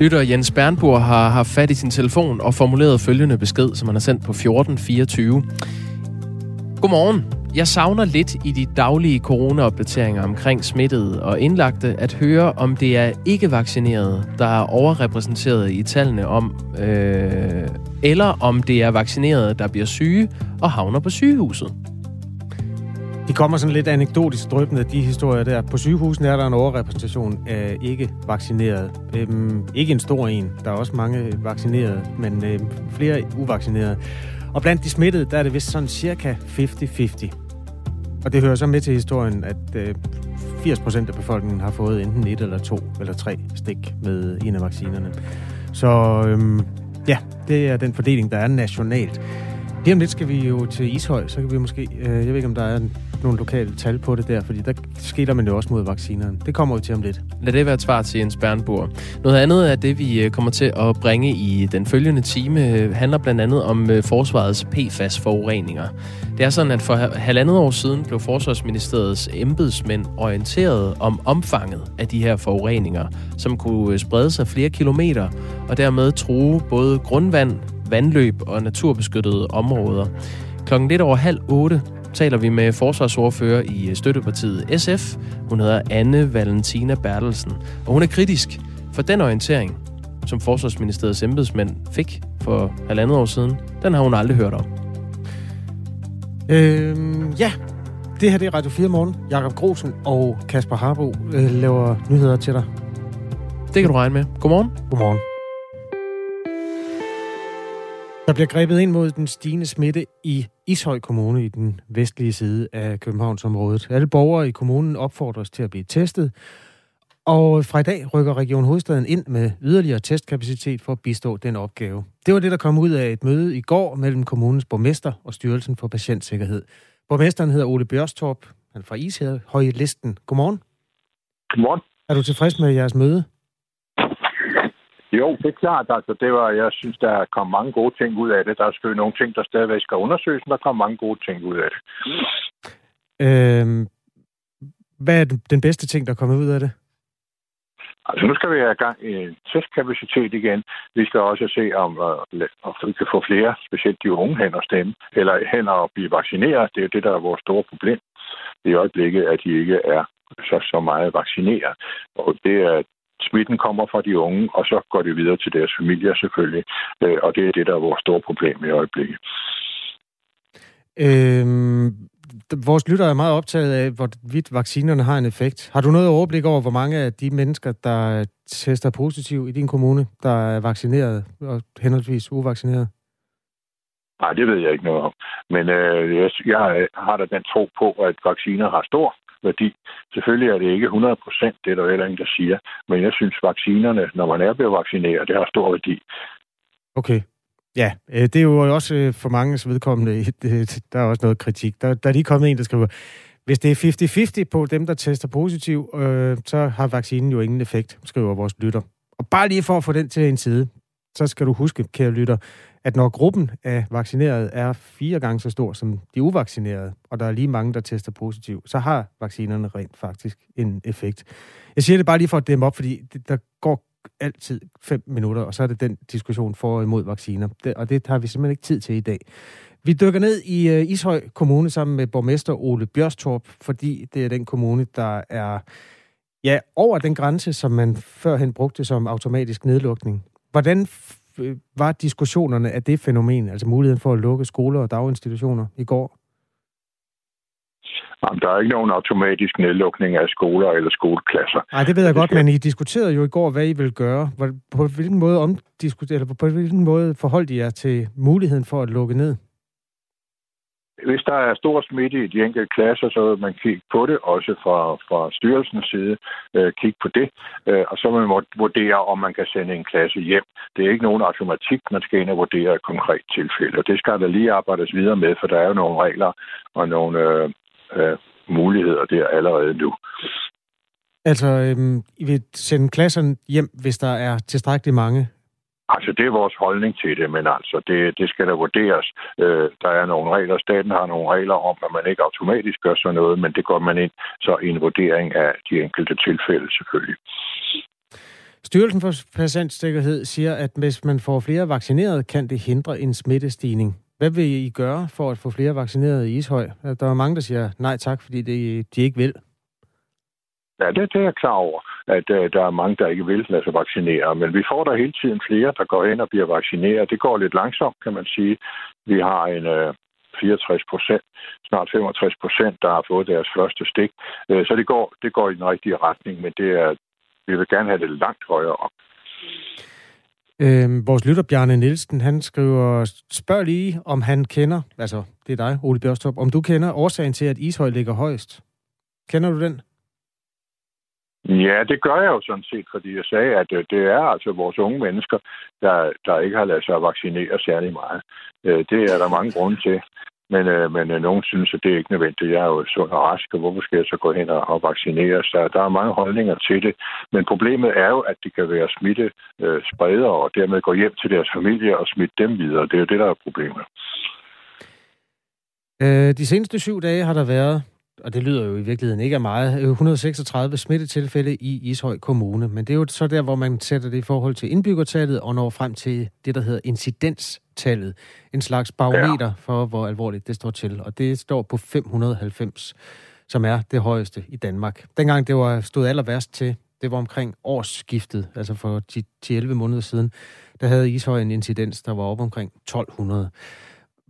Lytter Jens Bernburg har haft fat i sin telefon og formuleret følgende besked, som han har sendt på 1424. Godmorgen. Jeg savner lidt i de daglige coronaopdateringer omkring smittede og indlagte at høre, om det er ikke-vaccinerede, der er overrepræsenteret i tallene om, øh, eller om det er vaccinerede, der bliver syge og havner på sygehuset. De kommer sådan lidt anekdotisk drøbende, de historier der. På sygehusene er der en overrepræsentation af ikke-vaccinerede. Øhm, ikke en stor en. Der er også mange vaccinerede, men øhm, flere uvaccinerede. Og blandt de smittede, der er det vist sådan cirka 50-50. Og det hører så med til historien, at øh, 80% af befolkningen har fået enten et eller to eller tre stik med en af vaccinerne. Så øhm, ja, det er den fordeling, der er nationalt. Lige om lidt skal vi jo til Ishøj, så kan vi måske, øh, jeg ved ikke om der er en nogle lokale tal på det der, fordi der skiller man jo også mod vaccinerne. Det kommer vi til om lidt. Lad det være et svar til Jens Bernburg. Noget andet af det, vi øh, kommer til at bringe i den følgende time, øh, handler blandt andet om øh, forsvarets PFAS-forureninger. Det er sådan, at for halvandet år siden blev Forsvarsministeriets embedsmænd orienteret om omfanget af de her forureninger, som kunne sprede sig flere kilometer og dermed true både grundvand, vandløb og naturbeskyttede områder. Klokken lidt over halv otte taler vi med forsvarsordfører i støttepartiet SF. Hun hedder Anne Valentina Bertelsen, og hun er kritisk for den orientering, som Forsvarsministeriets embedsmænd fik for halvandet år siden. Den har hun aldrig hørt om. Øhm, ja, det her det er Radio 4 Morgen. Jakob Grosen og Kasper Harbo øh, laver nyheder til dig. Det kan du regne med. Godmorgen. Godmorgen. Der bliver grebet ind mod den stigende smitte i Ishøj Kommune i den vestlige side af Københavnsområdet. Alle borgere i kommunen opfordres til at blive testet, og fra i dag rykker Region Hovedstaden ind med yderligere testkapacitet for at bistå den opgave. Det var det, der kom ud af et møde i går mellem kommunens borgmester og Styrelsen for Patientsikkerhed. Borgmesteren hedder Ole Bjørstorp. Han er fra Ishøj listen. Godmorgen. Godmorgen. Er du tilfreds med jeres møde? Jo, det er klart. Altså, det var, jeg synes, der er kommet mange gode ting ud af det. Der er selvfølgelig nogle ting, der stadigvæk skal undersøges, men der kommer mange gode ting ud af det. Øhm, hvad er den bedste ting, der kommer ud af det? Altså, nu skal vi have gang i testkapacitet igen. Vi skal også se, om, uh, om vi kan få flere, specielt de unge hen og stemme, eller hen og blive vaccineret. Det er jo det, der er vores store problem i øjeblikket, at de ikke er så, så meget vaccineret. Og det er smitten kommer fra de unge, og så går det videre til deres familier selvfølgelig. Øh, og det er det, der er vores store problem i øjeblikket. Øhm, vores lytter er meget optaget af, hvorvidt vaccinerne har en effekt. Har du noget overblik over, hvor mange af de mennesker, der tester positiv i din kommune, der er vaccineret og henholdsvis uvaccineret? Nej, det ved jeg ikke noget om. Men øh, jeg, jeg har da den tro på, at vacciner har stor værdi. Selvfølgelig er det ikke 100 procent, det er der heller ingen, der siger. Men jeg synes, vaccinerne, når man er blevet vaccineret, det har stor værdi. Okay. Ja, øh, det er jo også øh, for mange vedkommende, øh, der er også noget kritik. Der, der er lige kommet en, der skriver, hvis det er 50-50 på dem, der tester positiv, øh, så har vaccinen jo ingen effekt, skriver vores lytter. Og bare lige for at få den til en side, så skal du huske, kære lytter, at når gruppen af vaccinerede er fire gange så stor som de uvaccinerede, og der er lige mange, der tester positiv, så har vaccinerne rent faktisk en effekt. Jeg siger det bare lige for at dæmme op, fordi der går altid fem minutter, og så er det den diskussion for og imod vacciner. Det, og det har vi simpelthen ikke tid til i dag. Vi dykker ned i øh, Ishøj Kommune sammen med borgmester Ole Bjørstorp, fordi det er den kommune, der er ja, over den grænse, som man førhen brugte som automatisk nedlukning. Hvordan Øh, var diskussionerne af det fænomen, altså muligheden for at lukke skoler og daginstitutioner i går? Jamen, der er ikke nogen automatisk nedlukning af skoler eller skoleklasser. Nej, det ved jeg godt, men I diskuterede jo i går, hvad I vil gøre. På hvilken måde, omdiskuterede, eller på hvilken måde forholdt I jer til muligheden for at lukke ned? Hvis der er stor smitte i de enkelte klasser, så vil man kigge på det, også fra, fra styrelsens side, øh, kigge på det, øh, og så vil man vurdere, om man kan sende en klasse hjem. Det er ikke nogen automatik, man skal ind og vurdere et konkret tilfælde, og det skal der lige arbejdes videre med, for der er jo nogle regler og nogle øh, øh, muligheder der allerede nu. Altså, øhm, I vil sende klasserne hjem, hvis der er tilstrækkeligt mange Altså, det er vores holdning til det, men altså, det, det skal da vurderes. Øh, der er nogle regler, staten har nogle regler om, at man ikke automatisk gør sådan noget, men det går man ind så i en vurdering af de enkelte tilfælde selvfølgelig. Styrelsen for Patientsikkerhed siger, at hvis man får flere vaccineret, kan det hindre en smittestigning. Hvad vil I gøre for at få flere vaccineret i Ishøj? Der er mange, der siger nej tak, fordi det, de ikke vil. Ja, det, det er jeg klar over, at uh, der er mange, der ikke vil lade sig vaccinere. Men vi får der hele tiden flere, der går ind og bliver vaccineret. Det går lidt langsomt, kan man sige. Vi har en øh, uh, 64 procent, snart 65 procent, der har fået deres første stik. Uh, så det går, det går i den rigtige retning, men det er, vi vil gerne have det langt højere op. Øhm, vores lytter Bjarne Nielsen, han skriver, spørg lige, om han kender, altså det er dig, Ole Bjørstrup, om du kender årsagen til, at Ishøj ligger højst. Kender du den? Ja, det gør jeg jo sådan set, fordi jeg sagde, at øh, det er altså vores unge mennesker, der, der ikke har lavet sig vaccinere særlig meget. Øh, det er der mange grunde til. Men, øh, men øh, nogen synes, at det er ikke nødvendigt. Jeg er jo sund og rask, og hvorfor skal jeg så gå hen og, og vaccinere? Så der er mange holdninger til det. Men problemet er jo, at det kan være smitte øh, spreder, og dermed gå hjem til deres familie og smitte dem videre. Det er jo det, der er problemet. Øh, de seneste syv dage har der været og det lyder jo i virkeligheden ikke af meget, 136 smittetilfælde i Ishøj Kommune. Men det er jo så der, hvor man sætter det i forhold til indbyggertallet og når frem til det, der hedder incidenstallet. En slags barometer ja. for, hvor alvorligt det står til. Og det står på 590, som er det højeste i Danmark. Dengang det var stod aller værst til, det var omkring årsskiftet, altså for 10-11 måneder siden, der havde Ishøj en incidens, der var op omkring 1200.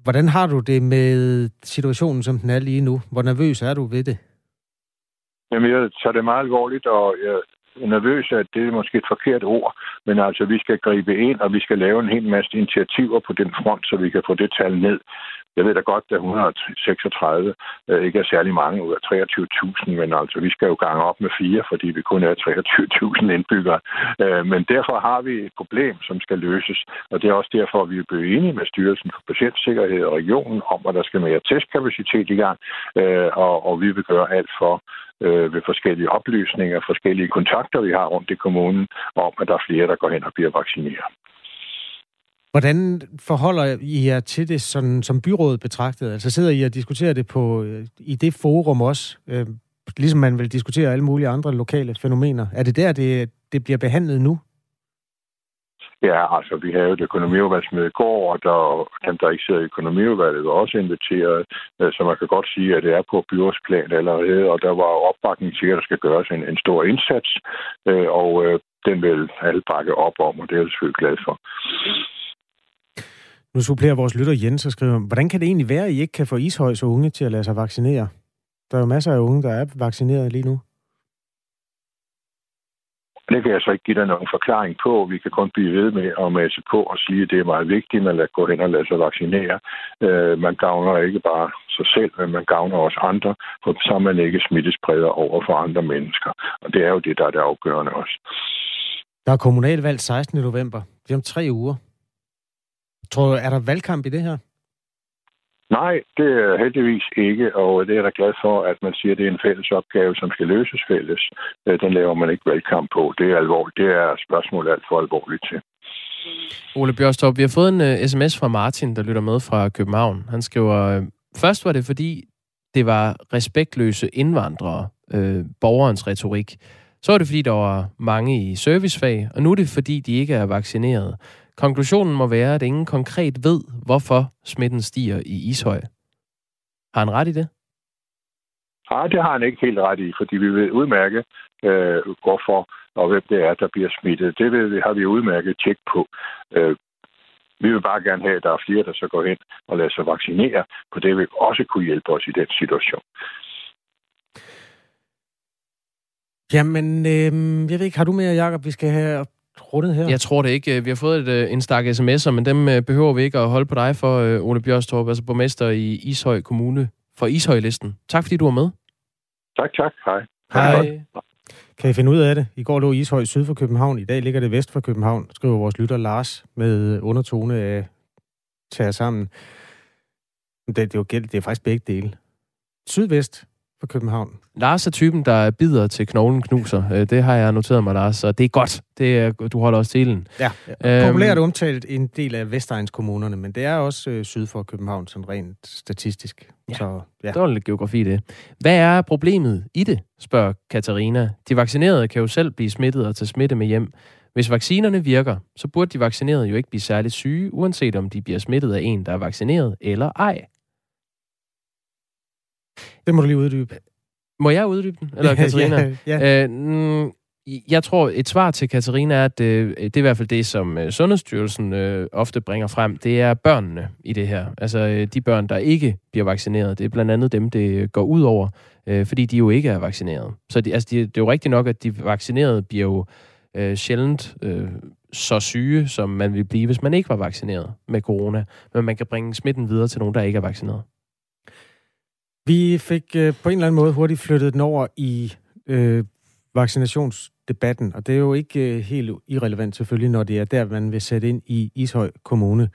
Hvordan har du det med situationen, som den er lige nu? Hvor nervøs er du ved det? Jamen, jeg tager det meget alvorligt, og jeg er nervøs, at det er måske et forkert ord, men altså, vi skal gribe ind, og vi skal lave en hel masse initiativer på den front, så vi kan få det tal ned. Jeg ved da godt, at 136 øh, ikke er særlig mange ud af 23.000, men altså, vi skal jo gange op med fire, fordi vi kun er 23.000 indbyggere. Øh, men derfor har vi et problem, som skal løses, og det er også derfor, at vi er blevet enige med Styrelsen for Patientsikkerhed og regionen om, at der skal mere testkapacitet i gang, øh, og, og vi vil gøre alt for, øh, ved forskellige oplysninger, forskellige kontakter, vi har rundt i kommunen, om, at der er flere, der går hen og bliver vaccineret. Hvordan forholder I jer til det sådan, som byrådet betragtet? Altså sidder I og diskuterer det på, øh, i det forum også, øh, ligesom man vil diskutere alle mulige andre lokale fænomener? Er det der, det, det bliver behandlet nu? Ja, altså vi havde et økonomiudvalgsmøde i går, og der, dem, der ikke sidder i økonomiudvalget, var også inviteret, øh, så man kan godt sige, at det er på byrådsplan allerede, og der var opbakning til, at der skal gøres en, en stor indsats, øh, og den vil alle bakke op om, og det er jeg selvfølgelig glad for. Nu supplerer vores lytter Jens og skriver, hvordan kan det egentlig være, at I ikke kan få Ishøjs unge til at lade sig vaccinere? Der er jo masser af unge, der er vaccineret lige nu. Det kan jeg så ikke give dig nogen forklaring på. Vi kan kun blive ved med at masse på og sige, at det er meget vigtigt, at man gå hen og lade sig vaccinere. Øh, man gavner ikke bare sig selv, men man gavner også andre, for så man ikke smittespreder over for andre mennesker. Og det er jo det, der er det afgørende også. Der er kommunalvalg 16. november. Det er om tre uger. Tror du, er der valgkamp i det her? Nej, det er heldigvis ikke, og det er jeg glad for, at man siger, at det er en fælles opgave, som skal løses fælles. Øh, den laver man ikke valgkamp på. Det er alvorligt. Det er spørgsmål alt for alvorligt til. Ole Bjørstrup, vi har fået en uh, øh, sms fra Martin, der lytter med fra København. Han skriver, først var det fordi, det var respektløse indvandrere, øh, borgerens retorik. Så var det fordi, der var mange i servicefag, og nu er det fordi, de ikke er vaccineret. Konklusionen må være, at ingen konkret ved, hvorfor smitten stiger i Ishøj. Har han ret i det? Nej, det har han ikke helt ret i, fordi vi vil udmærke, øh, hvorfor og hvem det er, der bliver smittet. Det vil, har vi udmærket tjek på. Øh, vi vil bare gerne have, at der er flere, der så går hen og lader sig vaccinere, for det vil også kunne hjælpe os i den situation. Jamen, øh, jeg ved ikke, har du mere, Jacob, vi skal have rundet her? Jeg tror det ikke. Vi har fået et, øh, en stak sms'er, men dem øh, behøver vi ikke at holde på dig for, øh, Ole Bjørstorp, altså borgmester i Ishøj Kommune, for Ishøj-listen. Tak fordi du var med. Tak, tak. Hej. Hej. Kan I finde ud af det? I går lå Ishøj syd for København. I dag ligger det vest for København, skriver vores lytter Lars med undertone af tager sammen. Det, det, er jo gæld, det er faktisk begge dele. Sydvest for København. Lars er typen, der bider til knoglen knuser. Øh, det har jeg noteret mig, Lars, og det er godt. Det er, du holder også til Ja, øhm, populært omtalt en del af Vestegnskommunerne, men det er også øh, syd for København, sådan rent statistisk. Ja, Så, ja. der er lidt geografi det. Hvad er problemet i det, spørger Katarina. De vaccinerede kan jo selv blive smittet og tage smitte med hjem. Hvis vaccinerne virker, så burde de vaccinerede jo ikke blive særligt syge, uanset om de bliver smittet af en, der er vaccineret eller ej. Det må du lige uddybe. Må jeg uddybe den? Eller Katarina? ja, ja. Øh, mm, jeg tror, et svar til Katarina er, at øh, det er i hvert fald det, som øh, Sundhedsstyrelsen øh, ofte bringer frem. Det er børnene i det her. Altså øh, de børn, der ikke bliver vaccineret. Det er blandt andet dem, det går ud over, øh, fordi de jo ikke er vaccineret. Så de, altså, de, det er jo rigtigt nok, at de vaccinerede bliver jo øh, sjældent øh, så syge, som man ville blive, hvis man ikke var vaccineret med corona. Men man kan bringe smitten videre til nogen, der ikke er vaccineret. Vi fik øh, på en eller anden måde hurtigt flyttet den over i øh, vaccinationsdebatten, og det er jo ikke øh, helt irrelevant selvfølgelig, når det er der, man vil sætte ind i Ishøj Kommune.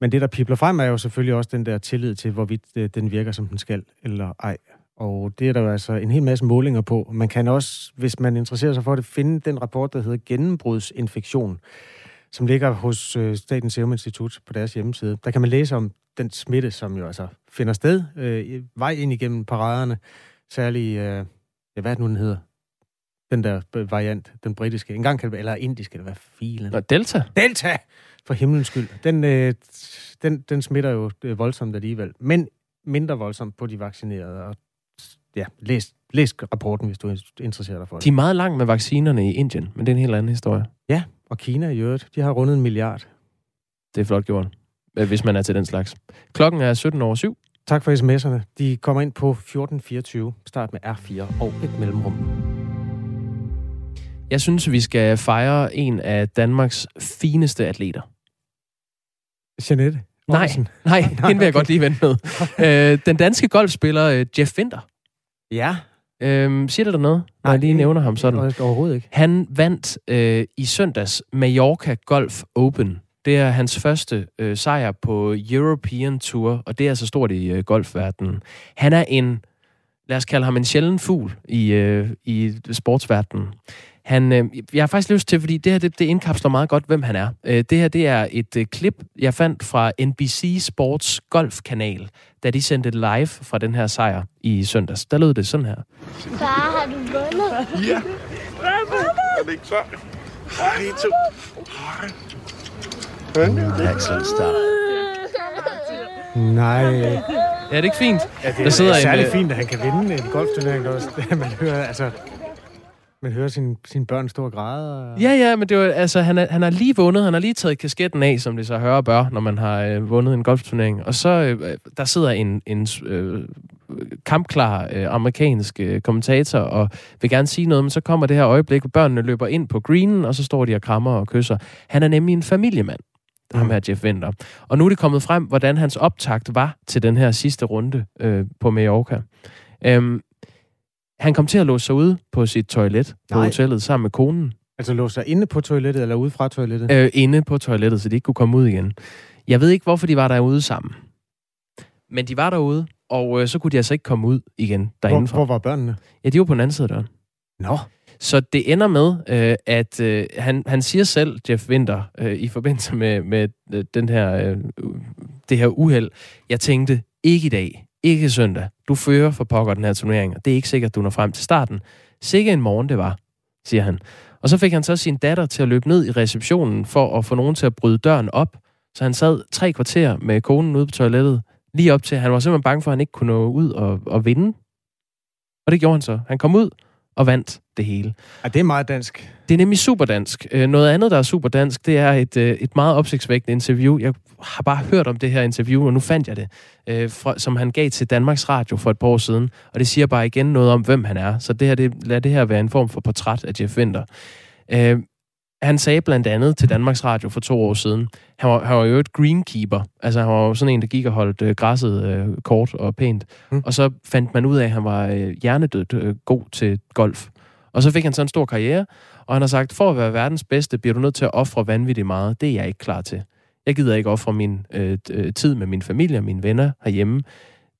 Men det, der pipler frem, er jo selvfølgelig også den der tillid til, hvorvidt øh, den virker, som den skal, eller ej. Og det er der jo altså en hel masse målinger på. Man kan også, hvis man interesserer sig for det, finde den rapport, der hedder Gennembrudsinfektion, som ligger hos øh, Statens Serum Institut på deres hjemmeside. Der kan man læse om den smitte, som jo altså finder sted øh, vej ind igennem paraderne. Særligt, øh, ja, hvad er det nu, den hedder? Den der variant, den britiske. En gang kan det eller indiske, eller hvad filen. Nå, Delta? Delta! For himlens skyld. Den, øh, den, den smitter jo øh, voldsomt alligevel. Men mindre voldsomt på de vaccinerede. Og ja, læs, læs rapporten, hvis du interesserer dig for det. De er meget langt med vaccinerne i Indien, men det er en helt anden historie. Ja, og Kina i øvrigt. De har rundet en milliard. Det er flot gjort, øh, hvis man er til den slags. Klokken er 17 over 7. Tak for sms'erne. De kommer ind på 1424. Start med R4 og et mellemrum. Jeg synes, vi skal fejre en af Danmarks fineste atleter. Jeanette? Nej, nej, hende vil jeg godt lige vente med. øh, den danske golfspiller øh, Jeff Winter. Ja. Øhm, siger det der noget, når Nej, jeg lige nævner ham sådan? Overhovedet ikke. Han vandt øh, i søndags Mallorca Golf Open. Det er hans første øh, sejr på European Tour, og det er så stort i øh, golfverdenen. Han er en, lad os kalde ham en sjælden fugl i, øh, i sportsverdenen. Han, øh, jeg har faktisk lyst til, fordi det her det, det indkapsler meget godt, hvem han er. Øh, det her det er et øh, klip, jeg fandt fra NBC Sports golfkanal, da de sendte live fra den her sejr i søndags. Der lød det sådan her. Far, har du vundet? Ja. Er det ikke så? Hej, to. Hej. Excellent stuff. Nej. Er det ikke fint? Ja, det Der er sidder en, øh, fint, at han kan vinde en golfturnering. Også. Man hører, altså, man hører sin, sin børn stå og græde. Og... Ja, ja, men det var, altså, han, er, han har lige vundet, han har lige taget kasketten af, som det så hører bør, når man har øh, vundet en golfturnering. Og så, øh, der sidder en, en øh, kampklar øh, amerikansk øh, kommentator og vil gerne sige noget, men så kommer det her øjeblik, hvor børnene løber ind på greenen, og så står de og krammer og kysser. Han er nemlig en familiemand, ham her Jeff Winter. Og nu er det kommet frem, hvordan hans optakt var til den her sidste runde øh, på Mallorca. Øhm, han kom til at låse sig ude på sit toilet på Nej. hotellet sammen med konen. Altså låse sig inde på toilettet, eller ude fra toilettet? øh, inde på toilettet, så de ikke kunne komme ud igen. Jeg ved ikke, hvorfor de var derude sammen. Men de var derude, og øh, så kunne de altså ikke komme ud igen hvor, derindefra. hvor var børnene? Ja, de var på den anden side af døren. Nå. Så det ender med, øh, at øh, han, han siger selv, Jeff Winter, øh, i forbindelse med, med øh, den her, øh, det her uheld, jeg tænkte, ikke i dag, ikke søndag, du fører for pokker den her turnering, og det er ikke sikkert, du når frem til starten. Sikke en morgen det var, siger han. Og så fik han så sin datter til at løbe ned i receptionen for at få nogen til at bryde døren op. Så han sad tre kvarter med konen ude på toilettet, lige op til, han var simpelthen bange for, at han ikke kunne nå ud og, og vinde. Og det gjorde han så. Han kom ud og vandt det hele. Ja, det er meget dansk. Det er nemlig super dansk. Øh, Noget andet, der er super dansk, det er et, øh, et meget opsigtsvækkende interview. Jeg har bare hørt om det her interview, og nu fandt jeg det, øh, fra, som han gav til Danmarks Radio for et par år siden. Og det siger bare igen noget om, hvem han er. Så det her, det, lad det her være en form for portræt af Jeff Winter. Han sagde blandt andet til Danmarks Radio for to år siden, han var, han var jo et greenkeeper. Altså han var jo sådan en, der gik og holdt øh, græsset øh, kort og pænt. Mm. Og så fandt man ud af, at han var øh, hjernedødt øh, god til golf. Og så fik han så en stor karriere, og han har sagt, for at være verdens bedste, bliver du nødt til at ofre vanvittigt meget. Det er jeg ikke klar til. Jeg gider ikke ofre min øh, øh, tid med min familie og mine venner herhjemme.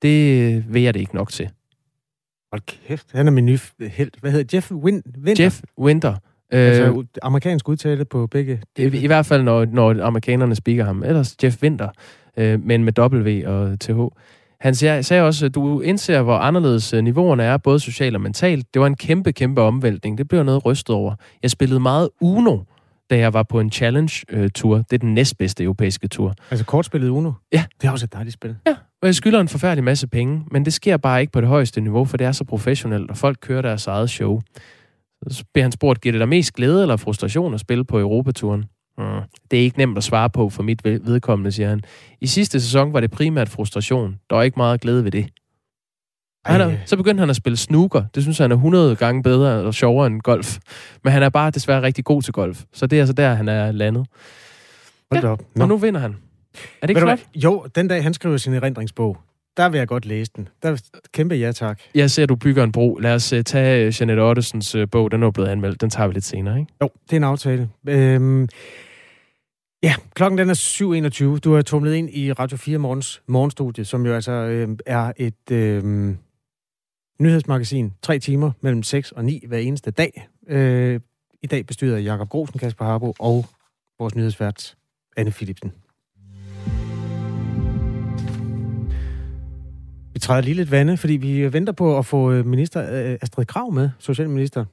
Det øh, vil jeg det ikke nok til. Hold kæft, han er min nye held. Hvad hedder Jeff Win Winter? Jeff Winter. Øh, Altså amerikansk udtale på begge. I, I hvert fald, når, når amerikanerne speaker ham. Ellers Jeff Winter, øh, men med W og TH. Han sagde også, at du indser, hvor anderledes øh, niveauerne er, både socialt og mentalt. Det var en kæmpe, kæmpe omvæltning. Det blev noget rystet over. Jeg spillede meget Uno, da jeg var på en challenge-tur. Det er den næstbedste europæiske tur. Altså kortspillet Uno? Ja. Det er også et dejligt spil. Ja, og jeg skylder en forfærdelig masse penge, men det sker bare ikke på det højeste niveau, for det er så professionelt, og folk kører deres eget show. Så bliver han spurgt, giver det dig mest glæde eller frustration at spille på Europaturen? Mm. Det er ikke nemt at svare på for mit vedkommende, siger han. I sidste sæson var det primært frustration. Der var ikke meget glæde ved det. Han er, så begyndte han at spille snooker. Det synes han er 100 gange bedre og sjovere end golf. Men han er bare desværre rigtig god til golf. Så det er altså der, han er landet. Hold ja, op. Nå. Og nu vinder han. Er det ikke flot? Jo, den dag han skriver sin erindringsbog, der vil jeg godt læse den. Der kæmpe ja tak. Jeg ser, at du bygger en bro. Lad os uh, tage uh, Jeanette Ottesens uh, bog. Den er blevet anmeldt. Den tager vi lidt senere, ikke? Jo, det er en aftale. Øhm, ja, klokken den er 7.21. Du er tumlet ind i Radio 4 Morgens morgenstudie, som jo altså øh, er et øh, nyhedsmagasin. Tre timer mellem 6 og 9 hver eneste dag. Øh, I dag bestyrer Jakob Grosen, Kasper Harbo og vores nyhedsvært Anne Philipsen. Træder lige lidt vande, fordi vi venter på at få øh, minister øh, Astrid Krav med, socialminister.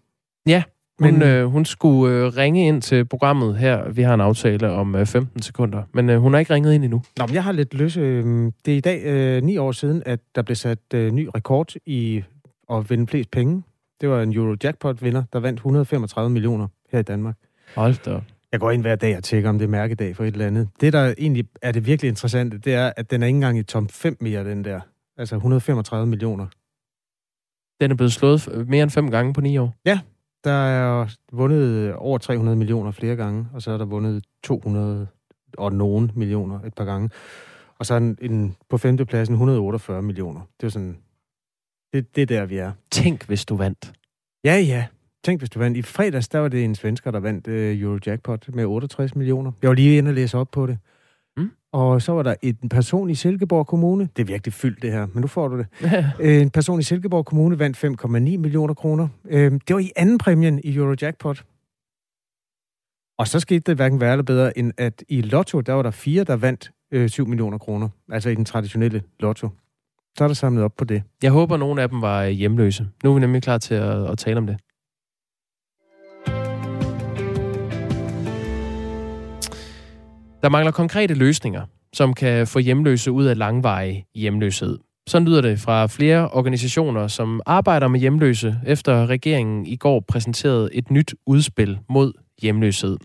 Ja, hun, men, øh, hun skulle øh, ringe ind til programmet her. Vi har en aftale om øh, 15 sekunder, men øh, hun har ikke ringet ind endnu. Nå, men jeg har lidt løse. Øh, det er i dag øh, ni år siden, at der blev sat øh, ny rekord i at vinde flest penge. Det var en Eurojackpot-vinder, der vandt 135 millioner her i Danmark. Hold da jeg går ind hver dag og tjekker, om det er mærkedag for et eller andet. Det, der egentlig er det virkelig interessante, det er, at den er ikke engang i top 5 mere, den der. Altså 135 millioner. Den er blevet slået mere end fem gange på ni år? Ja, der er vundet over 300 millioner flere gange, og så er der vundet 200 og nogen millioner et par gange. Og så er en, en på femtepladsen 148 millioner. Det er sådan, det, det er der, vi er. Tænk, hvis du vandt. Ja, ja. Tænk, hvis du vandt. I fredags, der var det en svensker, der vandt uh, Eurojackpot med 68 millioner. Jeg var lige inde og læse op på det. Mm. Og så var der en person i Silkeborg Kommune. Det er virkelig fyldt, det her, men nu får du det. Øh, en person i Silkeborg Kommune vandt 5,9 millioner kroner. Øh, det var i anden præmien i Eurojackpot. Og så skete det hverken værre eller bedre, end at i Lotto, der var der fire, der vandt øh, 7 millioner kroner. Altså i den traditionelle Lotto. Så er der samlet op på det. Jeg håber, at nogle af dem var hjemløse. Nu er vi nemlig klar til at, at tale om det. Der mangler konkrete løsninger, som kan få hjemløse ud af langvarig hjemløshed. Sådan lyder det fra flere organisationer, som arbejder med hjemløse, efter regeringen i går præsenterede et nyt udspil mod hjemløshed.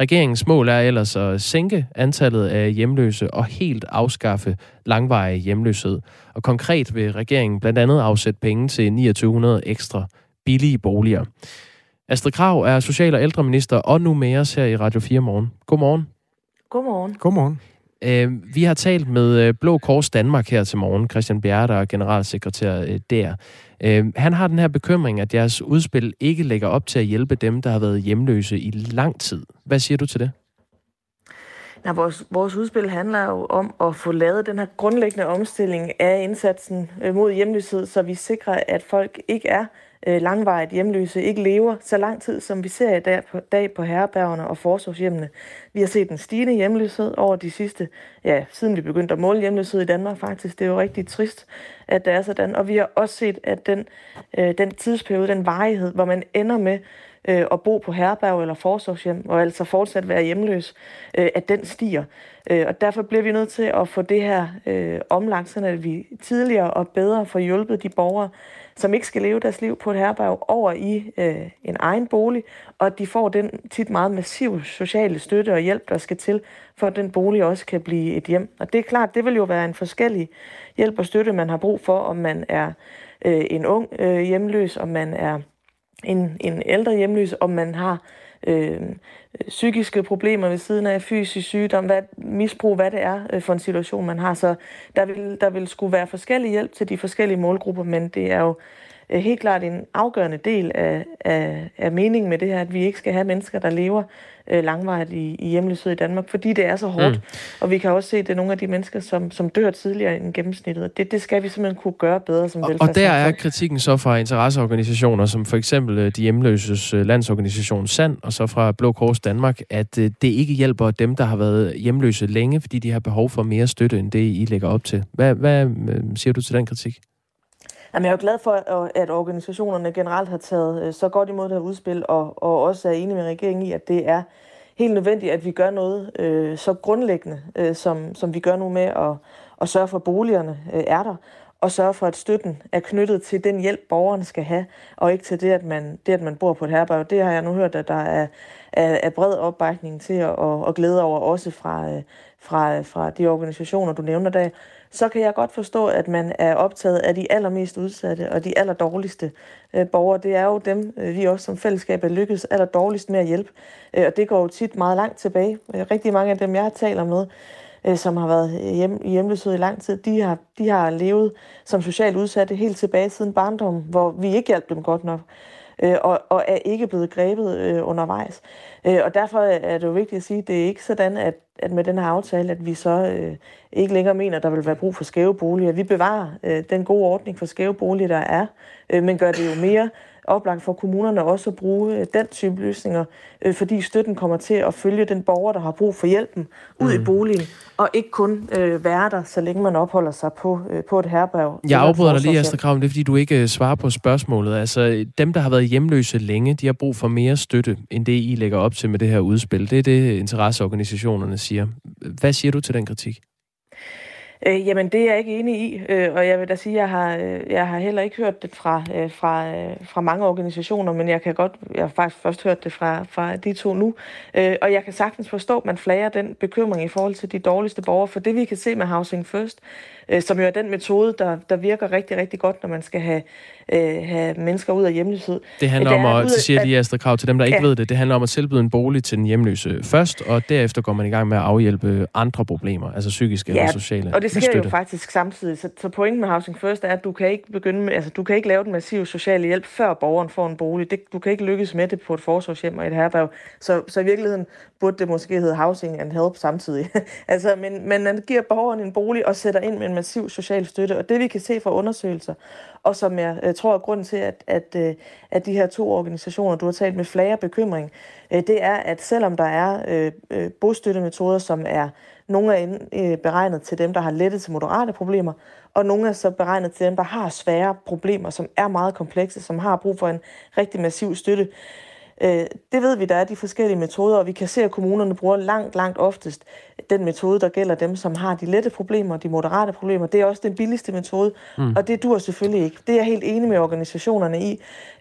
Regeringens mål er ellers at sænke antallet af hjemløse og helt afskaffe langvarig hjemløshed. Og konkret vil regeringen blandt andet afsætte penge til 2900 ekstra billige boliger. Astrid Krav er social- og ældreminister og nu med os her i Radio 4 morgen. Godmorgen. Godmorgen. Godmorgen. Øh, vi har talt med øh, Blå Kors Danmark her til morgen. Christian Bjerre, der er generalsekretær øh, der. Øh, han har den her bekymring, at jeres udspil ikke lægger op til at hjælpe dem, der har været hjemløse i lang tid. Hvad siger du til det? Ja, vores, vores udspil handler jo om at få lavet den her grundlæggende omstilling af indsatsen øh, mod hjemløshed, så vi sikrer, at folk ikke er øh, langvarigt hjemløse ikke lever så lang tid, som vi ser i dag på, dag på herrebærgerne og forsorgshjemmene. Vi har set en stigende hjemløshed over de sidste, ja, siden vi begyndte at måle hjemløshed i Danmark faktisk. Det er jo rigtig trist, at det er sådan. Og vi har også set, at den, øh, den tidsperiode, den varighed, hvor man ender med øh, at bo på herberg eller forsorgshjem, og altså fortsat være hjemløs, øh, at den stiger. Øh, og derfor bliver vi nødt til at få det her øh, omlagt, så at vi tidligere og bedre får hjulpet de borgere, som ikke skal leve deres liv på et herberg over i øh, en egen bolig, og at de får den tit meget massiv sociale støtte og hjælp, der skal til, for at den bolig også kan blive et hjem. Og det er klart, det vil jo være en forskellig hjælp og støtte, man har brug for, om man er øh, en ung øh, hjemløs, om man er en, en ældre hjemløs, om man har øh, psykiske problemer ved siden af fysisk sygdom, hvad, misbrug, hvad det er øh, for en situation, man har. Så der vil, der vil skulle være forskellig hjælp til de forskellige målgrupper, men det er jo øh, helt klart en afgørende del af, af, af meningen med det her, at vi ikke skal have mennesker, der lever øh, langvarigt i, i hjemløshed i Danmark, fordi det er så hårdt. Mm. Og vi kan også se, at det er nogle af de mennesker, som, som dør tidligere end gennemsnittet. Det, det skal vi simpelthen kunne gøre bedre som og, og der er kritikken så fra interesseorganisationer, som for eksempel øh, de hjemløses øh, landsorganisation SAND, og så fra Blå Kors Danmark, at øh, det ikke hjælper dem, der har været hjemløse længe, fordi de har behov for mere støtte, end det I lægger op til. Hvad, hvad siger du til den kritik? Jamen, jeg er jo glad for, at organisationerne generelt har taget øh, så godt imod det her udspil, og, og også er enige med regeringen i, at det er helt nødvendigt, at vi gør noget øh, så grundlæggende, øh, som, som vi gør nu med at, at sørge for, at boligerne øh, er der, og sørge for, at støtten er knyttet til den hjælp, borgerne skal have, og ikke til det, at man, det, at man bor på et herberg. Det har jeg nu hørt, at der er, er, er bred opbakning til at, og, og glæde over, også fra, øh, fra, fra de organisationer, du nævner der så kan jeg godt forstå, at man er optaget af de allermest udsatte og de allerdårligste øh, borgere. Det er jo dem, øh, vi også som fællesskab er lykkedes allerdårligst med at hjælpe. Øh, og det går jo tit meget langt tilbage. Øh, rigtig mange af dem, jeg taler med, øh, som har været øh, hjem, i hjemløshed i lang tid, de har, de har levet som socialt udsatte helt tilbage siden barndommen, hvor vi ikke hjalp dem godt nok øh, og, og er ikke blevet grebet øh, undervejs. Øh, og derfor er det jo vigtigt at sige, at det er ikke sådan, at, at med den her aftale, at vi så øh, ikke længere mener, at der vil være brug for skæve boliger. Vi bevarer øh, den gode ordning for skæve boliger, der er, øh, men gør det jo mere oplagt for kommunerne også at bruge øh, den type løsninger, øh, fordi støtten kommer til at følge den borger, der har brug for hjælpen ud mm. i boligen, og ikke kun øh, være der, så længe man opholder sig på, øh, på et herberg. Jeg afbryder dig lige, Astrid Krav, det er fordi, du ikke øh, svarer på spørgsmålet. Altså, dem, der har været hjemløse længe, de har brug for mere støtte, end det, I lægger op til med det her udspil. Det er det, interesseorganisationerne siger. Hvad siger du til den kritik? Øh, jamen, det er jeg ikke enig i, øh, og jeg vil da sige, at jeg har, øh, jeg har heller ikke hørt det fra, øh, fra, øh, fra mange organisationer, men jeg kan godt, jeg har faktisk først hørt det fra, fra de to nu, øh, og jeg kan sagtens forstå, at man flager den bekymring i forhold til de dårligste borgere, for det vi kan se med Housing First, øh, som jo er den metode, der, der virker rigtig, rigtig godt, når man skal have, øh, have mennesker ud af hjemløshed. Det handler om, at, det siger lige Astrid Krav, til dem, der ikke ja. ved det, det handler om at tilbyde en bolig til den hjemløse først, og derefter går man i gang med at afhjælpe andre problemer, altså psykiske ja, eller sociale. og det sker jo faktisk samtidig. Så, så pointen med Housing First er, at du kan ikke begynde med, altså du kan ikke lave den massive sociale hjælp, før borgeren får en bolig. Det, du kan ikke lykkes med det på et forsorgshjem og et herberg. Så, så i virkeligheden burde det måske hedde Housing and Help samtidig. altså, men, men man giver borgeren en bolig og sætter ind med en massiv social støtte. Og det vi kan se fra undersøgelser, og som jeg, øh, tror er grunden til, at, at, øh, at de her to organisationer, du har talt med flere bekymring, øh, det er, at selvom der er øh, øh bostøttemetoder, som er nogle er øh, beregnet til dem, der har lette til moderate problemer, og nogle er så beregnet til dem, der har svære problemer, som er meget komplekse, som har brug for en rigtig massiv støtte. Øh, det ved vi, der er de forskellige metoder, og vi kan se, at kommunerne bruger langt, langt oftest den metode, der gælder dem, som har de lette problemer, de moderate problemer. Det er også den billigste metode, mm. og det dur selvfølgelig ikke. Det er jeg helt enig med organisationerne i,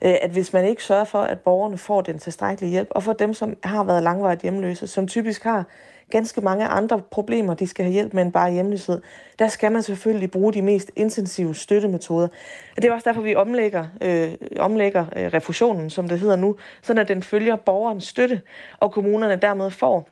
øh, at hvis man ikke sørger for, at borgerne får den tilstrækkelige hjælp, og for dem, som har været langvarigt hjemløse, som typisk har ganske mange andre problemer, de skal have hjælp med end bare hjemløshed, der skal man selvfølgelig bruge de mest intensive støttemetoder. Og det er også derfor, vi omlægger, øh, omlægger øh, refusionen, som det hedder nu, sådan at den følger borgerens støtte, og kommunerne dermed får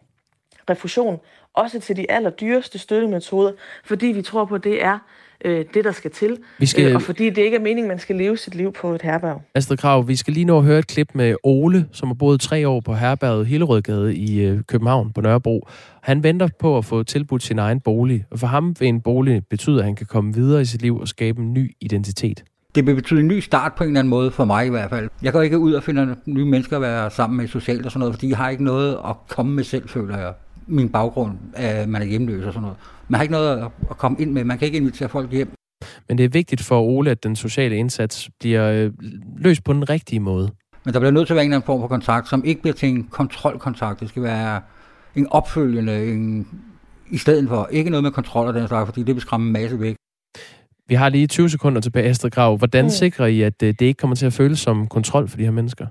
refusion også til de allerdyreste støttemetoder, fordi vi tror på, at det er øh, det, der skal til. Vi skal... Øh, og fordi det ikke er meningen, man skal leve sit liv på et herberg. Astrid Krav, vi skal lige nå at høre et klip med Ole, som har boet tre år på herberget Hillerødgade i øh, København på Nørrebro. Han venter på at få tilbudt sin egen bolig, og for ham vil en bolig betyde, at han kan komme videre i sit liv og skabe en ny identitet. Det vil betyde en ny start på en eller anden måde, for mig i hvert fald. Jeg går ikke ud og finder nye mennesker at være sammen med socialt og sådan noget, fordi jeg har ikke noget at komme med selv, føler jeg. Min baggrund, at man er hjemløs og sådan noget. Man har ikke noget at komme ind med. Man kan ikke invitere folk hjem. Men det er vigtigt for Ole, at den sociale indsats bliver øh, løst på den rigtige måde. Men der bliver nødt til at være en eller anden form for kontakt, som ikke bliver til en kontrolkontakt. Det skal være en opfølgende, en, i stedet for ikke noget med kontrol af den slags, fordi det vil skræmme en masse væk. Vi har lige 20 sekunder tilbage, Astrid Grav. Hvordan mm. sikrer I, at øh, det ikke kommer til at føles som kontrol for de her mennesker?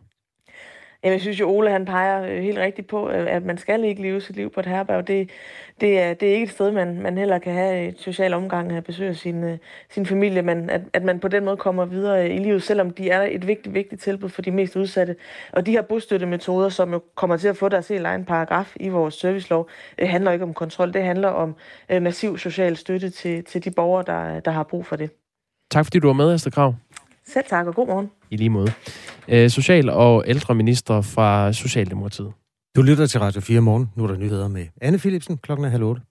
Jamen, jeg synes jo, Ole han peger øh, helt rigtigt på, øh, at man skal ikke leve sit liv på et herberg. Det, det, er, det er ikke et sted, man, man heller kan have et social omgang og besøge sin, øh, sin familie, men at, at man på den måde kommer videre i livet, selvom de er et vigtigt, vigtigt tilbud for de mest udsatte. Og de her bostøttemetoder, som jo kommer til at få deres helt egen paragraf i vores servicelov, handler ikke om kontrol. Det handler om massiv social støtte til, til de borgere, der, der har brug for det. Tak fordi du var med, Esther Krav. Selv tak, og god morgen. I lige måde. Øh, Social- og ældreminister fra Socialdemokratiet. Du lytter til Radio 4 morgen. Nu er der nyheder med Anne Philipsen. Klokken er halv otte.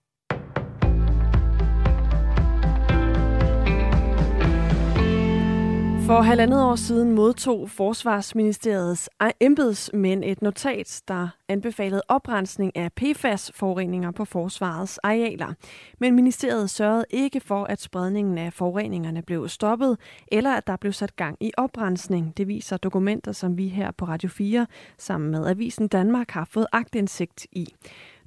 For halvandet år siden modtog Forsvarsministeriets embedsmænd et notat, der anbefalede oprensning af PFAS-forureninger på forsvarets arealer. Men ministeriet sørgede ikke for, at spredningen af forureningerne blev stoppet, eller at der blev sat gang i oprensning. Det viser dokumenter, som vi her på Radio 4 sammen med Avisen Danmark har fået agtindsigt i.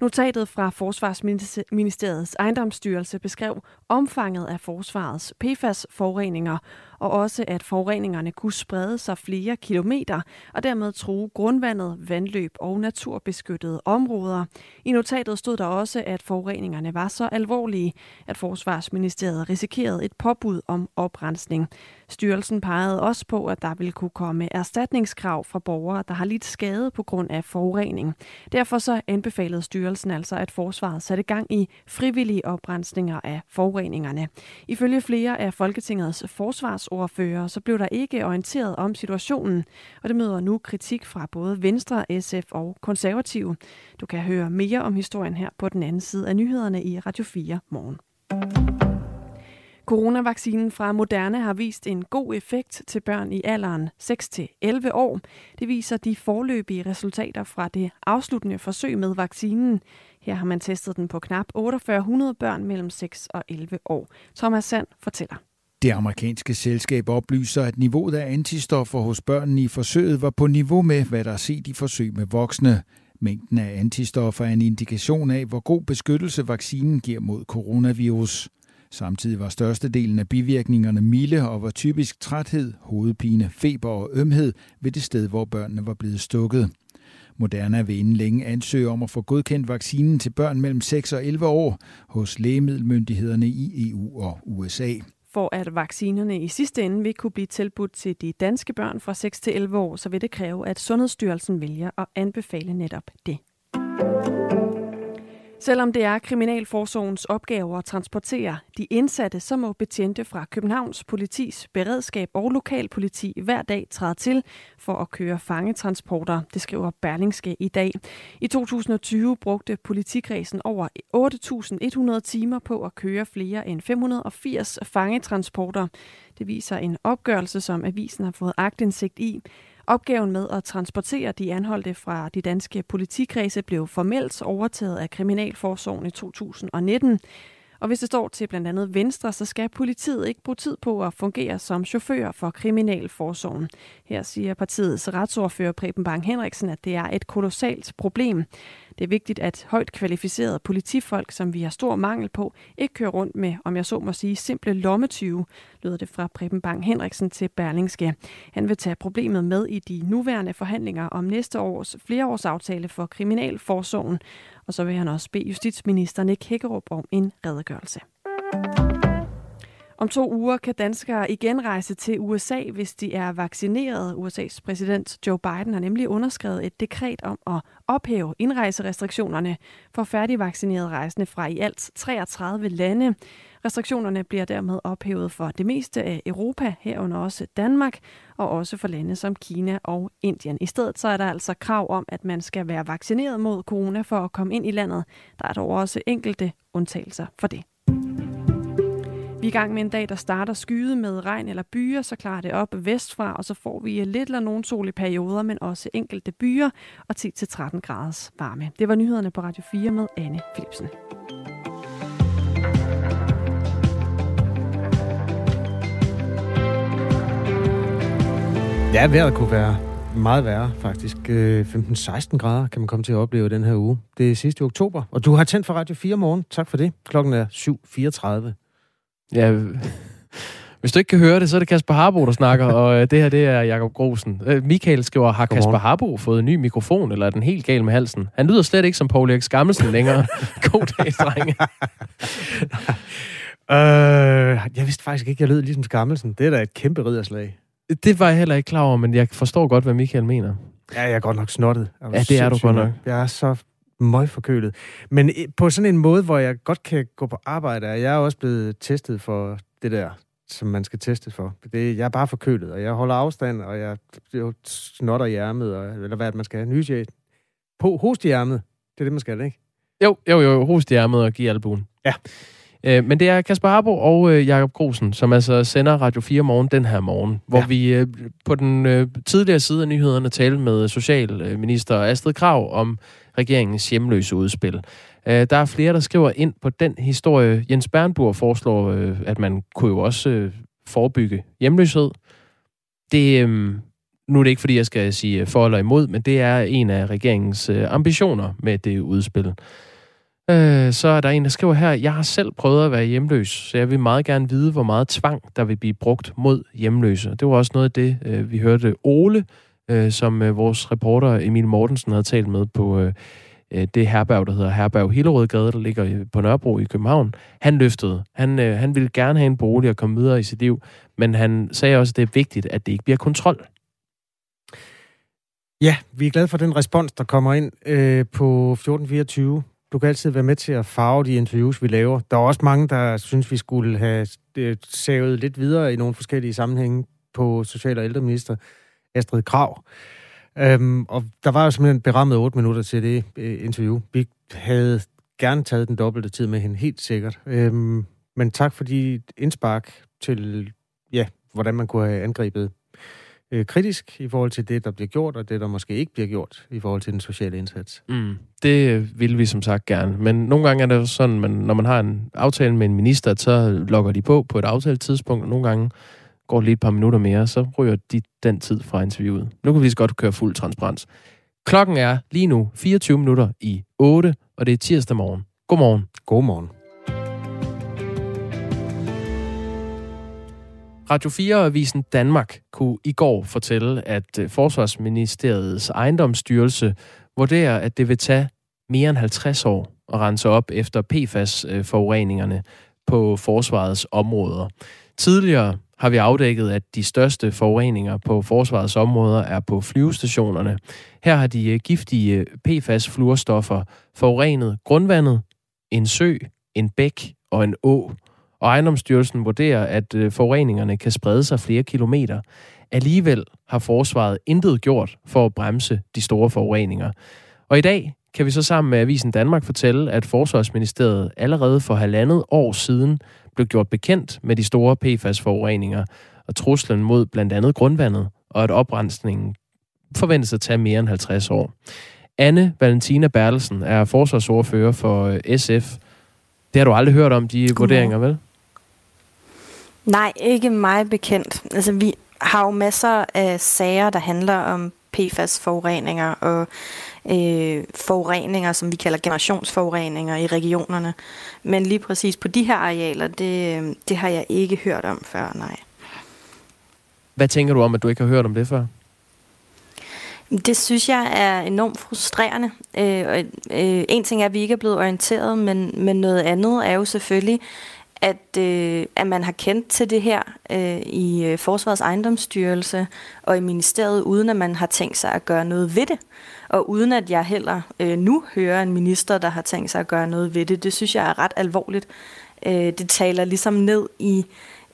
Notatet fra Forsvarsministeriets ejendomsstyrelse beskrev omfanget af forsvarets PFAS-forureninger, og også at forureningerne kunne sprede sig flere kilometer og dermed true grundvandet, vandløb og naturbeskyttede områder. I notatet stod der også, at forureningerne var så alvorlige, at Forsvarsministeriet risikerede et påbud om oprensning. Styrelsen pegede også på, at der ville kunne komme erstatningskrav fra borgere, der har lidt skade på grund af forurening. Derfor så anbefalede styrelsen altså, at forsvaret satte gang i frivillige oprensninger af forureningerne. Ifølge flere af Folketingets retsordfører, så blev der ikke orienteret om situationen, og det møder nu kritik fra både Venstre, SF og Konservative. Du kan høre mere om historien her på den anden side af nyhederne i Radio 4 morgen. Coronavaccinen fra Moderna har vist en god effekt til børn i alderen 6-11 år. Det viser de forløbige resultater fra det afsluttende forsøg med vaccinen. Her har man testet den på knap 4800 børn mellem 6 og 11 år. Thomas Sand fortæller. Det amerikanske selskab oplyser, at niveauet af antistoffer hos børnene i forsøget var på niveau med, hvad der er set i forsøg med voksne. Mængden af antistoffer er en indikation af, hvor god beskyttelse vaccinen giver mod coronavirus. Samtidig var størstedelen af bivirkningerne milde og var typisk træthed, hovedpine, feber og ømhed ved det sted, hvor børnene var blevet stukket. Moderna vil inden længe ansøge om at få godkendt vaccinen til børn mellem 6 og 11 år hos lægemiddelmyndighederne i EU og USA. For at vaccinerne i sidste ende vil kunne blive tilbudt til de danske børn fra 6 til 11 år, så vil det kræve, at Sundhedsstyrelsen vælger at anbefale netop det. Selvom det er Kriminalforsorgens opgave at transportere de indsatte, så må betjente fra Københavns politis beredskab og lokalpoliti hver dag træde til for at køre fangetransporter, det skriver Berlingske i dag. I 2020 brugte politikredsen over 8.100 timer på at køre flere end 580 fangetransporter. Det viser en opgørelse, som avisen har fået agtindsigt i. Opgaven med at transportere de anholdte fra de danske politikredse blev formelt overtaget af Kriminalforsorgen i 2019. Og hvis det står til blandt andet Venstre, så skal politiet ikke bruge tid på at fungere som chauffør for Kriminalforsorgen. Her siger partiets retsordfører Preben Bang Henriksen, at det er et kolossalt problem. Det er vigtigt, at højt kvalificerede politifolk, som vi har stor mangel på, ikke kører rundt med, om jeg så må sige, simple lommetyve, lyder det fra Preben Bang Henriksen til Berlingske. Han vil tage problemet med i de nuværende forhandlinger om næste års flereårsaftale for Kriminalforsorgen, og så vil han også bede justitsministeren Nick Hækkerup om en redegørelse. Om to uger kan danskere igen rejse til USA, hvis de er vaccineret. USA's præsident Joe Biden har nemlig underskrevet et dekret om at ophæve indrejserestriktionerne for færdigvaccinerede rejsende fra i alt 33 lande. Restriktionerne bliver dermed ophævet for det meste af Europa, herunder også Danmark, og også for lande som Kina og Indien. I stedet så er der altså krav om, at man skal være vaccineret mod corona for at komme ind i landet. Der er dog også enkelte undtagelser for det. Vi er i gang med en dag, der starter skyde med regn eller byer, så klarer det op vestfra, og så får vi lidt eller nogen sol i perioder, men også enkelte byer og 10-13 graders varme. Det var nyhederne på Radio 4 med Anne Philipsen. Ja, vejret kunne være meget værre, faktisk. Øh, 15-16 grader kan man komme til at opleve den her uge. Det er sidste oktober, og du har tændt for Radio 4 morgen. Tak for det. Klokken er 7.34. Ja, hvis du ikke kan høre det, så er det Kasper Harbo, der snakker, og øh, det her, det er Jakob Grosen. Øh, Michael skriver, har Kasper Harbo fået en ny mikrofon, eller er den helt gal med halsen? Han lyder slet ikke som Paul Erik Skammelsen længere. God dag, drenge. øh, jeg vidste faktisk ikke, jeg lød ligesom Skammelsen. Det er da et kæmpe ridderslag. Det var jeg heller ikke klar over, men jeg forstår godt, hvad Michael mener. Ja, jeg er godt nok snottet. Ja, det er du godt nok. Jeg er så møgforkølet. Men på sådan en måde, hvor jeg godt kan gå på arbejde, er jeg også blevet testet for det der som man skal teste for. Det, jeg er bare forkølet, og jeg holder afstand, og jeg jo, snotter i ærmet, og, eller hvad man skal have. Nyse på host i ærmet. Det er det, man skal, ikke? Jo, jo, jo. Host i ærmet og give albuen. Ja. Øh, men det er Kasper Harbo og øh, Jakob Grosen, som altså sender Radio 4 morgen den her morgen, hvor ja. vi øh, på den øh, tidligere side af nyhederne talte med Socialminister Astrid Krav om regeringens hjemløse udspil. Øh, der er flere, der skriver ind på den historie. Jens Bernburg foreslår, øh, at man kunne jo også øh, forebygge hjemløshed. Det, øh, nu er det ikke, fordi jeg skal sige for eller imod, men det er en af regeringens ambitioner med det udspil. Øh, så er der en, der skriver her, jeg har selv prøvet at være hjemløs, så jeg vil meget gerne vide, hvor meget tvang, der vil blive brugt mod hjemløse. Det var også noget af det, øh, vi hørte Ole, øh, som øh, vores reporter Emil Mortensen havde talt med på øh, øh det herberg, der hedder Herberg Hillerødgade, der ligger på Nørrebro i København. Han løftede. Han, øh, han ville gerne have en bolig og komme videre i sit liv, men han sagde også, at det er vigtigt, at det ikke bliver kontrol. Ja, vi er glade for den respons, der kommer ind øh, på 1424. Du kan altid være med til at farve de interviews, vi laver. Der er også mange, der synes, vi skulle have øh, savet lidt videre i nogle forskellige sammenhænge på Social- og ældreminister Astrid Krav. Øhm, og der var jo simpelthen berammet 8 minutter til det øh, interview. Vi havde gerne taget den dobbelte tid med hende, helt sikkert. Øhm, men tak for dit indspark til, ja, hvordan man kunne have angrebet øh, kritisk i forhold til det, der bliver gjort, og det, der måske ikke bliver gjort i forhold til den sociale indsats. Mm, det vil vi som sagt gerne. Men nogle gange er det sådan, at når man har en aftale med en minister, så logger de på på et aftaletidspunkt, og nogle gange går det lige et par minutter mere, så ryger de den tid fra interviewet. Nu kan vi lige så godt køre fuld transparens. Klokken er lige nu 24 minutter i 8, og det er tirsdag morgen. Godmorgen. Godmorgen. Radio 4-avisen Danmark kunne i går fortælle, at øh, Forsvarsministeriets ejendomsstyrelse vurderer, at det vil tage mere end 50 år at rense op efter PFAS-forureningerne øh, på forsvarets områder. Tidligere har vi afdækket, at de største forureninger på forsvarets områder er på flyvestationerne. Her har de øh, giftige PFAS-fluorstoffer forurenet grundvandet, en sø, en bæk og en å og ejendomsstyrelsen vurderer, at øh, forureningerne kan sprede sig flere kilometer. Alligevel har forsvaret intet gjort for at bremse de store forureninger. Og i dag kan vi så sammen med Avisen Danmark fortælle, at Forsvarsministeriet allerede for halvandet år siden blev gjort bekendt med de store PFAS-forureninger og truslen mod blandt andet grundvandet, og at oprensningen forventes at tage mere end 50 år. Anne Valentina Bertelsen er forsvarsordfører for øh, SF. Det har du aldrig hørt om, de vurderinger, vel? Nej, ikke mig bekendt. Altså, vi har jo masser af sager, der handler om PFAS-forureninger og øh, forureninger, som vi kalder generationsforureninger i regionerne. Men lige præcis på de her arealer, det, det har jeg ikke hørt om før, nej. Hvad tænker du om, at du ikke har hørt om det før? Det synes jeg er enormt frustrerende. Øh, øh, en ting er, at vi ikke er blevet orienteret, men, men noget andet er jo selvfølgelig, at, øh, at man har kendt til det her øh, i øh, Forsvarets ejendomsstyrelse og i ministeriet, uden at man har tænkt sig at gøre noget ved det. Og uden at jeg heller øh, nu hører en minister, der har tænkt sig at gøre noget ved det. Det synes jeg er ret alvorligt. Øh, det taler ligesom ned i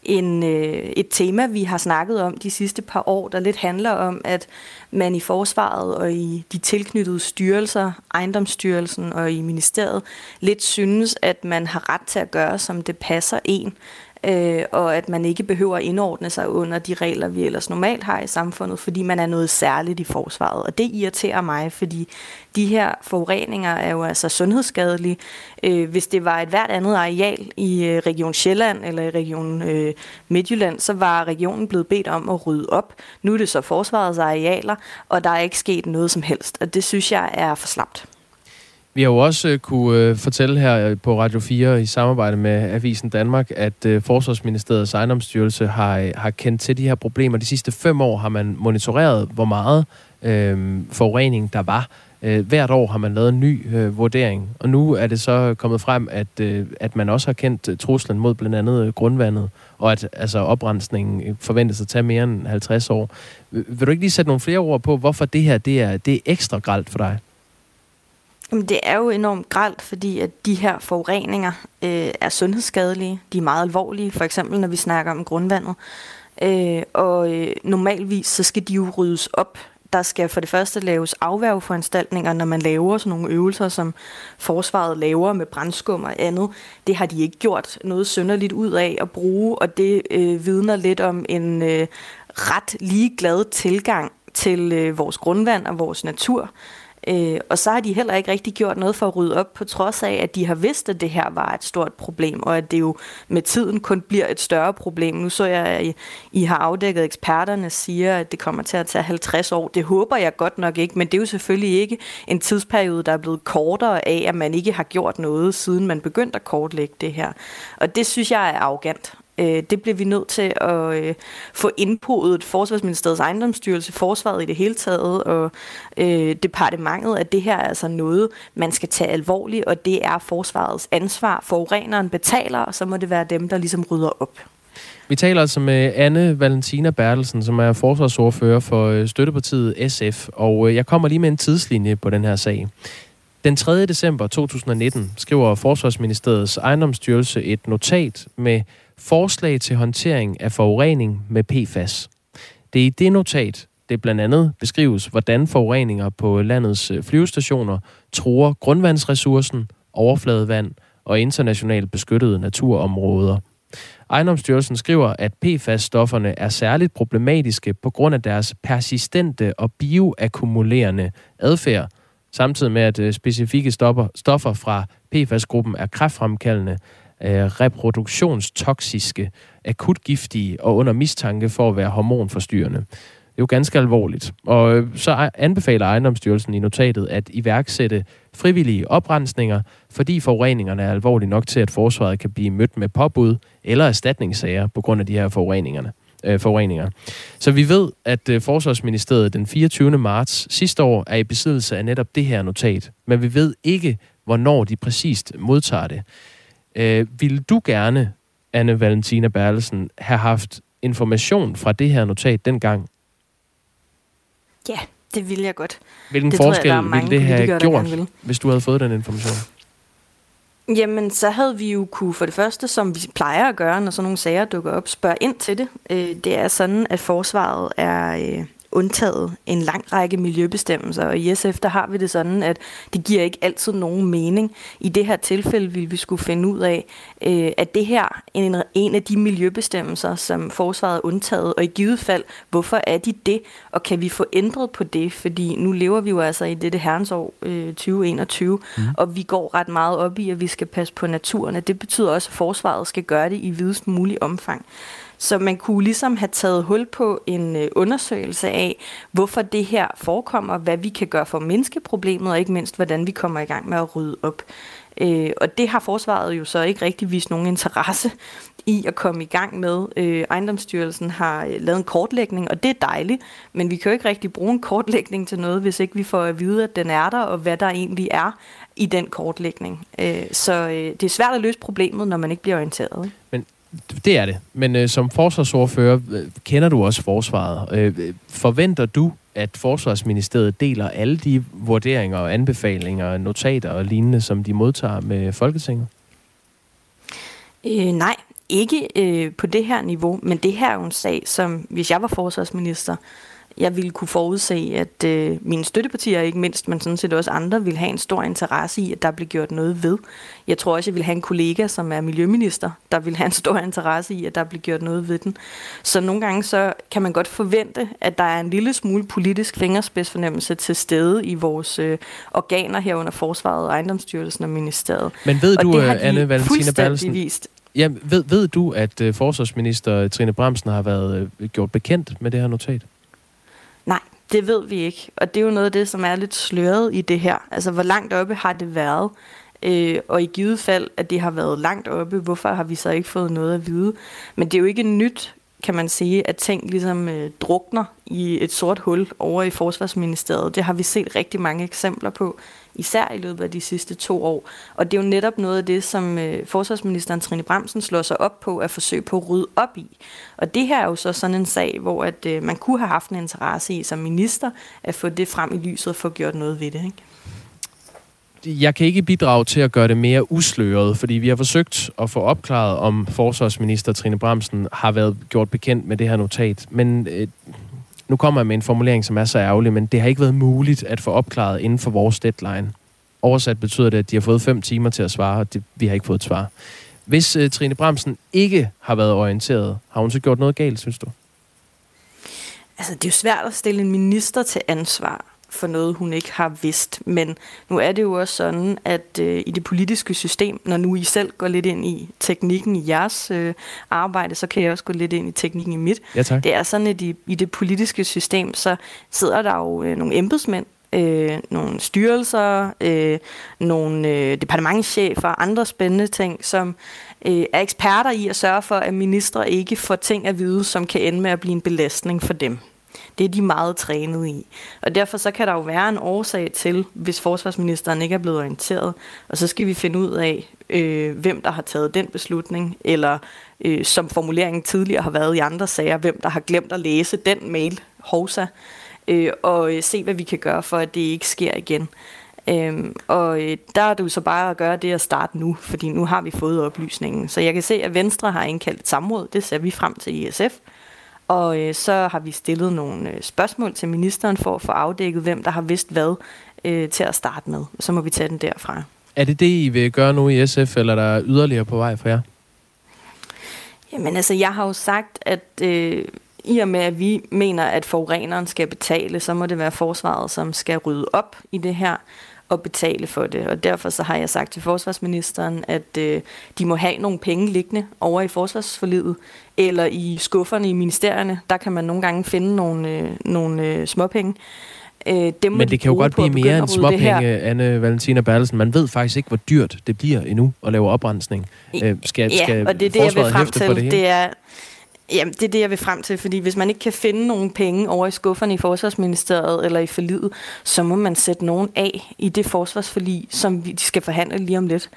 en, øh, et tema, vi har snakket om de sidste par år, der lidt handler om, at man i forsvaret og i de tilknyttede styrelser, ejendomsstyrelsen og i ministeriet, lidt synes, at man har ret til at gøre, som det passer en øh, og at man ikke behøver at indordne sig under de regler, vi ellers normalt har i samfundet, fordi man er noget særligt i forsvaret. Og det irriterer mig, fordi de her forureninger er jo altså sundhedsskadelige. Øh, hvis det var et hvert andet areal i øh, Region Sjælland eller i Region øh, Midtjylland, så var regionen blevet bedt om at rydde op. Nu er det så forsvarets arealer, og der er ikke sket noget som helst, og det synes jeg er for slapt. Vi har jo også øh, kunne øh, fortælle her øh, på Radio 4 i samarbejde med Avisen Danmark, at øh, Forsvarsministeriets ejendomsstyrelse har, øh, har kendt til de her problemer. De sidste fem år har man monitoreret, hvor meget øh, forurening der var. Øh, hvert år har man lavet en ny øh, vurdering, og nu er det så kommet frem, at, øh, at man også har kendt øh, truslen mod blandt andet grundvandet, og at altså, oprensningen forventes at tage mere end 50 år. Vil du ikke lige sætte nogle flere ord på, hvorfor det her det er, det er ekstra gralt for dig? Jamen, det er jo enormt gralt, fordi at de her forureninger øh, er sundhedsskadelige. De er meget alvorlige, for eksempel når vi snakker om grundvandet. Øh, og øh, normalvis så skal de jo ryddes op. Der skal for det første laves afværgeforanstaltninger, når man laver sådan nogle øvelser, som forsvaret laver med brændskum og andet. Det har de ikke gjort noget synderligt ud af at bruge, og det øh, vidner lidt om en øh, ret ligeglad tilgang til øh, vores grundvand og vores natur. Øh, og så har de heller ikke rigtig gjort noget for at rydde op, på trods af, at de har vidst, at det her var et stort problem, og at det jo med tiden kun bliver et større problem. Nu så jeg, at I, I har afdækket eksperterne siger, at det kommer til at tage 50 år. Det håber jeg godt nok ikke, men det er jo selvfølgelig ikke en tidsperiode, der er blevet kortere af, at man ikke har gjort noget, siden man begyndte at kortlægge det her. Og det synes jeg er arrogant. Øh, det bliver vi nødt til at øh, få indpodet Forsvarsministeriets ejendomsstyrelse, forsvaret i det hele taget, og øh, departementet, at det her er altså noget, man skal tage alvorligt, og det er forsvarets ansvar. Forureneren betaler, og så må det være dem, der ligesom rydder op. Vi taler altså med Anne Valentina Bertelsen, som er forsvarsordfører for øh, støttepartiet SF, og øh, jeg kommer lige med en tidslinje på den her sag. Den 3. december 2019 skriver Forsvarsministeriets ejendomsstyrelse et notat med forslag til håndtering af forurening med PFAS. Det er i det notat, det blandt andet beskrives, hvordan forureninger på landets øh, flyvestationer truer grundvandsressourcen, overfladevand og internationalt beskyttede naturområder. Ejendomsstyrelsen skriver, at PFAS-stofferne er særligt problematiske på grund af deres persistente og bioakkumulerende adfærd, samtidig med at øh, specifikke stoffer, stoffer fra PFAS-gruppen er kræftfremkaldende, øh, reproduktionstoksiske, akutgiftige og under mistanke for at være hormonforstyrrende. Det er jo ganske alvorligt. Og øh, så anbefaler ejendomsstyrelsen i notatet at iværksætte frivillige oprensninger, fordi forureningerne er alvorlige nok til, at forsvaret kan blive mødt med påbud eller erstatningssager på grund af de her forureningerne. Øh, forureninger. Så vi ved, at øh, Forsvarsministeriet den 24. marts sidste år er i besiddelse af netop det her notat, men vi ved ikke, hvornår de præcist modtager det. Øh, ville du gerne, Anne Valentina Berlesen, have haft information fra det her notat dengang? Ja, det ville jeg godt. Hvilken det forskel jeg, ville det have gjort, hvis du havde fået den information? Jamen, så havde vi jo kunne for det første, som vi plejer at gøre, når sådan nogle sager dukker op, spørge ind til det. Øh, det er sådan, at forsvaret er øh, undtaget en lang række miljøbestemmelser, og i SF der har vi det sådan, at det giver ikke altid nogen mening. I det her tilfælde vil vi skulle finde ud af, øh, at det her en, en af de miljøbestemmelser, som forsvaret er undtaget, og i givet fald, hvorfor er de det, og kan vi få ændret på det, fordi nu lever vi jo altså i dette herrens år øh, 2021, mm. og vi går ret meget op i, at vi skal passe på naturen, det betyder også, at forsvaret skal gøre det i videst mulig omfang. Så man kunne ligesom have taget hul på en øh, undersøgelse af, hvorfor det her forekommer, hvad vi kan gøre for at mindske problemet, og ikke mindst, hvordan vi kommer i gang med at rydde op. Øh, og det har forsvaret jo så ikke rigtig vist nogen interesse i at komme i gang med. Øh, ejendomsstyrelsen har øh, lavet en kortlægning, og det er dejligt, men vi kan jo ikke rigtig bruge en kortlægning til noget, hvis ikke vi får at vide, at den er der, og hvad der egentlig er i den kortlægning. Øh, så øh, det er svært at løse problemet, når man ikke bliver orienteret. Ikke? Men det er det. Men øh, som forsvarsordfører øh, kender du også forsvaret. Øh, øh forventer du, at Forsvarsministeriet deler alle de vurderinger og anbefalinger, notater og lignende, som de modtager med Folketinget? Øh, nej, ikke øh, på det her niveau, men det her er jo en sag, som hvis jeg var forsvarsminister, jeg ville kunne forudse, at øh, mine støttepartier, ikke mindst, men sådan set også andre, vil have en stor interesse i, at der bliver gjort noget ved. Jeg tror også, jeg vil have en kollega, som er miljøminister, der vil have en stor interesse i, at der bliver gjort noget ved den. Så nogle gange så kan man godt forvente, at der er en lille smule politisk fingerspidsfornemmelse til stede i vores øh, organer herunder Forsvaret, Ejendomsstyrelsen og Ministeriet. Men ved du, Anne Valentina Berlsen, vist. Ja, ved, ved du, at uh, forsvarsminister Trine Bremsen har været uh, gjort bekendt med det her notat? Det ved vi ikke. Og det er jo noget af det, som er lidt sløret i det her. Altså, hvor langt oppe har det været? Øh, og i givet fald, at det har været langt oppe, hvorfor har vi så ikke fået noget at vide? Men det er jo ikke nyt, kan man sige, at ting ligesom øh, drukner i et sort hul over i Forsvarsministeriet. Det har vi set rigtig mange eksempler på især i løbet af de sidste to år. Og det er jo netop noget af det, som øh, forsvarsministeren Trine Bremsen slår sig op på at forsøge på at rydde op i. Og det her er jo så sådan en sag, hvor at, øh, man kunne have haft en interesse i som minister at få det frem i lyset og få gjort noget ved det. Ikke? jeg kan ikke bidrage til at gøre det mere usløret, fordi vi har forsøgt at få opklaret, om forsvarsminister Trine Bramsen har været gjort bekendt med det her notat. Men øh, nu kommer jeg med en formulering, som er så ærgerlig, men det har ikke været muligt at få opklaret inden for vores deadline. Oversat betyder det, at de har fået fem timer til at svare, og det, vi har ikke fået et svar. Hvis øh, Trine Bramsen ikke har været orienteret, har hun så gjort noget galt, synes du? Altså, det er jo svært at stille en minister til ansvar for noget, hun ikke har vidst. Men nu er det jo også sådan, at øh, i det politiske system, når nu I selv går lidt ind i teknikken i jeres øh, arbejde, så kan jeg også gå lidt ind i teknikken i mit. Ja, tak. Det er sådan, at i, i det politiske system, så sidder der jo øh, nogle embedsmænd, øh, nogle styrelser, øh, nogle øh, departementchefer og andre spændende ting, som øh, er eksperter i at sørge for, at ministre ikke får ting at vide, som kan ende med at blive en belastning for dem. Det er de meget trænet i. Og derfor så kan der jo være en årsag til, hvis forsvarsministeren ikke er blevet orienteret, og så skal vi finde ud af, øh, hvem der har taget den beslutning, eller øh, som formuleringen tidligere har været i andre sager, hvem der har glemt at læse den mail, hovsa, øh, og øh, se, hvad vi kan gøre for, at det ikke sker igen. Øhm, og øh, der er det jo så bare at gøre det at starte nu, fordi nu har vi fået oplysningen. Så jeg kan se, at Venstre har indkaldt et samråd, det ser vi frem til i SF. Og øh, så har vi stillet nogle øh, spørgsmål til ministeren for at få afdækket, hvem der har vidst hvad øh, til at starte med. Så må vi tage den derfra. Er det det, I vil gøre nu i SF, eller er der yderligere på vej for jer? Jamen altså, jeg har jo sagt, at øh, i og med, at vi mener, at forureneren skal betale, så må det være forsvaret, som skal rydde op i det her og betale for det. Og derfor så har jeg sagt til forsvarsministeren, at øh, de må have nogle penge liggende over i forsvarsforlidet, eller i skufferne i ministerierne. Der kan man nogle gange finde nogle, øh, nogle øh, småpenge. Øh, dem Men det kan jo godt blive mere end småpenge, Anne Valentina Bertelsen. Man ved faktisk ikke, hvor dyrt det bliver endnu at lave oprensning. Øh, skal, ja, skal og det er det, jeg vil frem til. Det, det er, Jamen, det er det, jeg vil frem til, fordi hvis man ikke kan finde nogen penge over i skufferne i Forsvarsministeriet eller i forliget, så må man sætte nogen af i det forsvarsforlig, som vi skal forhandle lige om lidt.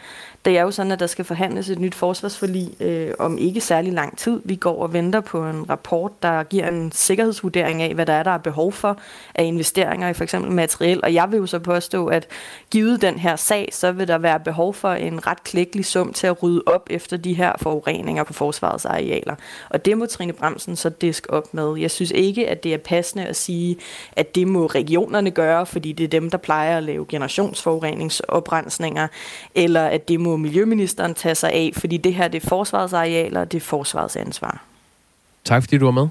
Det er jo sådan, at der skal forhandles et nyt forsvarsforlig øh, om ikke særlig lang tid. Vi går og venter på en rapport, der giver en sikkerhedsvurdering af, hvad der er, der er behov for af investeringer i for eksempel materiel. Og jeg vil jo så påstå, at givet den her sag, så vil der være behov for en ret klækkelig sum til at rydde op efter de her forureninger på forsvarets arealer. Og det må Trine Bremsen så disk op med. Jeg synes ikke, at det er passende at sige, at det må regionerne gøre, fordi det er dem, der plejer at lave generationsforureningsoprensninger, eller at det må miljøministeren tage sig af, fordi det her det er forsvarets arealer, og det er forsvarets ansvar. Tak fordi du var med.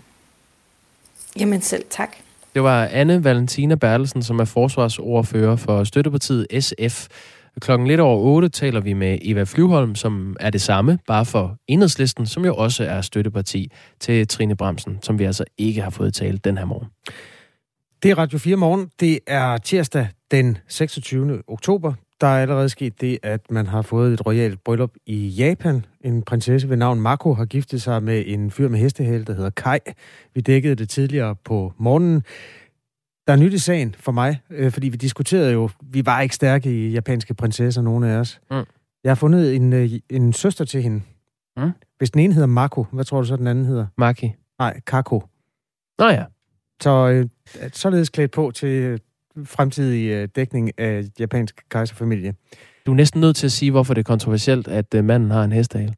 Jamen selv tak. Det var Anne Valentina Bertelsen, som er forsvarsordfører for støttepartiet SF. Klokken lidt over 8 taler vi med Eva Flyvholm, som er det samme, bare for enhedslisten, som jo også er støtteparti til Trine Bremsen, som vi altså ikke har fået talt den her morgen. Det er Radio 4 morgen. Det er tirsdag den 26. oktober. Der er allerede sket det, at man har fået et royalt bryllup i Japan. En prinsesse ved navn Mako har giftet sig med en fyr med hestehæl, der hedder Kai. Vi dækkede det tidligere på morgenen. Der er nyt i sagen for mig, øh, fordi vi diskuterede jo, vi var ikke stærke i japanske prinsesser, nogen af os. Mm. Jeg har fundet en, øh, en søster til hende. Mm. Hvis den ene hedder Mako, hvad tror du så, den anden hedder? Maki. Nej, Kako. Nå ja. Så øh, således klædt på til fremtidig øh, dækning af japansk kejserfamilie. Du er næsten nødt til at sige, hvorfor det er kontroversielt, at øh, manden har en hestehale.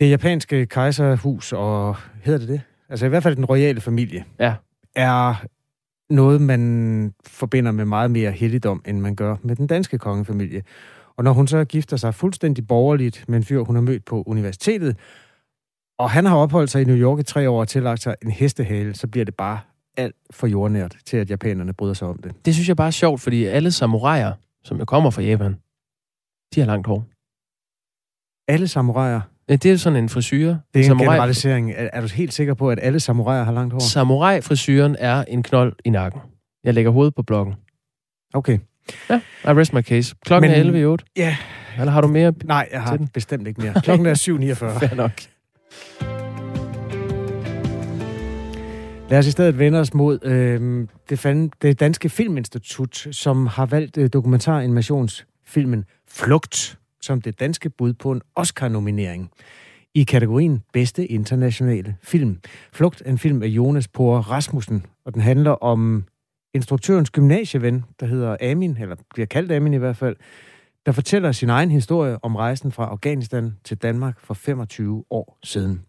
Det japanske kejserhus, og hedder det det? Altså i hvert fald den royale familie, ja. er noget, man forbinder med meget mere helligdom, end man gør med den danske kongefamilie. Og når hun så gifter sig fuldstændig borgerligt med en fyr, hun har mødt på universitetet, og han har opholdt sig i New York i tre år og tillagt sig en hestehale, så bliver det bare alt for jordnært til, at japanerne bryder sig om det. Det synes jeg bare er sjovt, fordi alle samuraier, som jo kommer fra Japan, de har langt hår. Alle samuraier? Ja, det er sådan en frisyr. Det er en samurai... generalisering. Er, er du helt sikker på, at alle samuraier har langt hår? Samurai-frisyren er en knold i nakken. Jeg lægger hovedet på blokken. Okay. Ja, I rest my case. Klokken Men, er 11 i 8. Ja. Eller har du mere Nej, jeg har bestemt ikke mere. Klokken er 7.49. Fair nok. Lad os i stedet vende os mod øh, det, fand, det danske filminstitut, som har valgt øh, dokumentaranimationsfilmen Flugt som det danske bud på en Oscar-nominering i kategorien Bedste Internationale Film. Flugt er en film af Jonas Por Rasmussen, og den handler om instruktørens gymnasieven, der hedder Amin, eller bliver kaldt Amin i hvert fald, der fortæller sin egen historie om rejsen fra Afghanistan til Danmark for 25 år siden.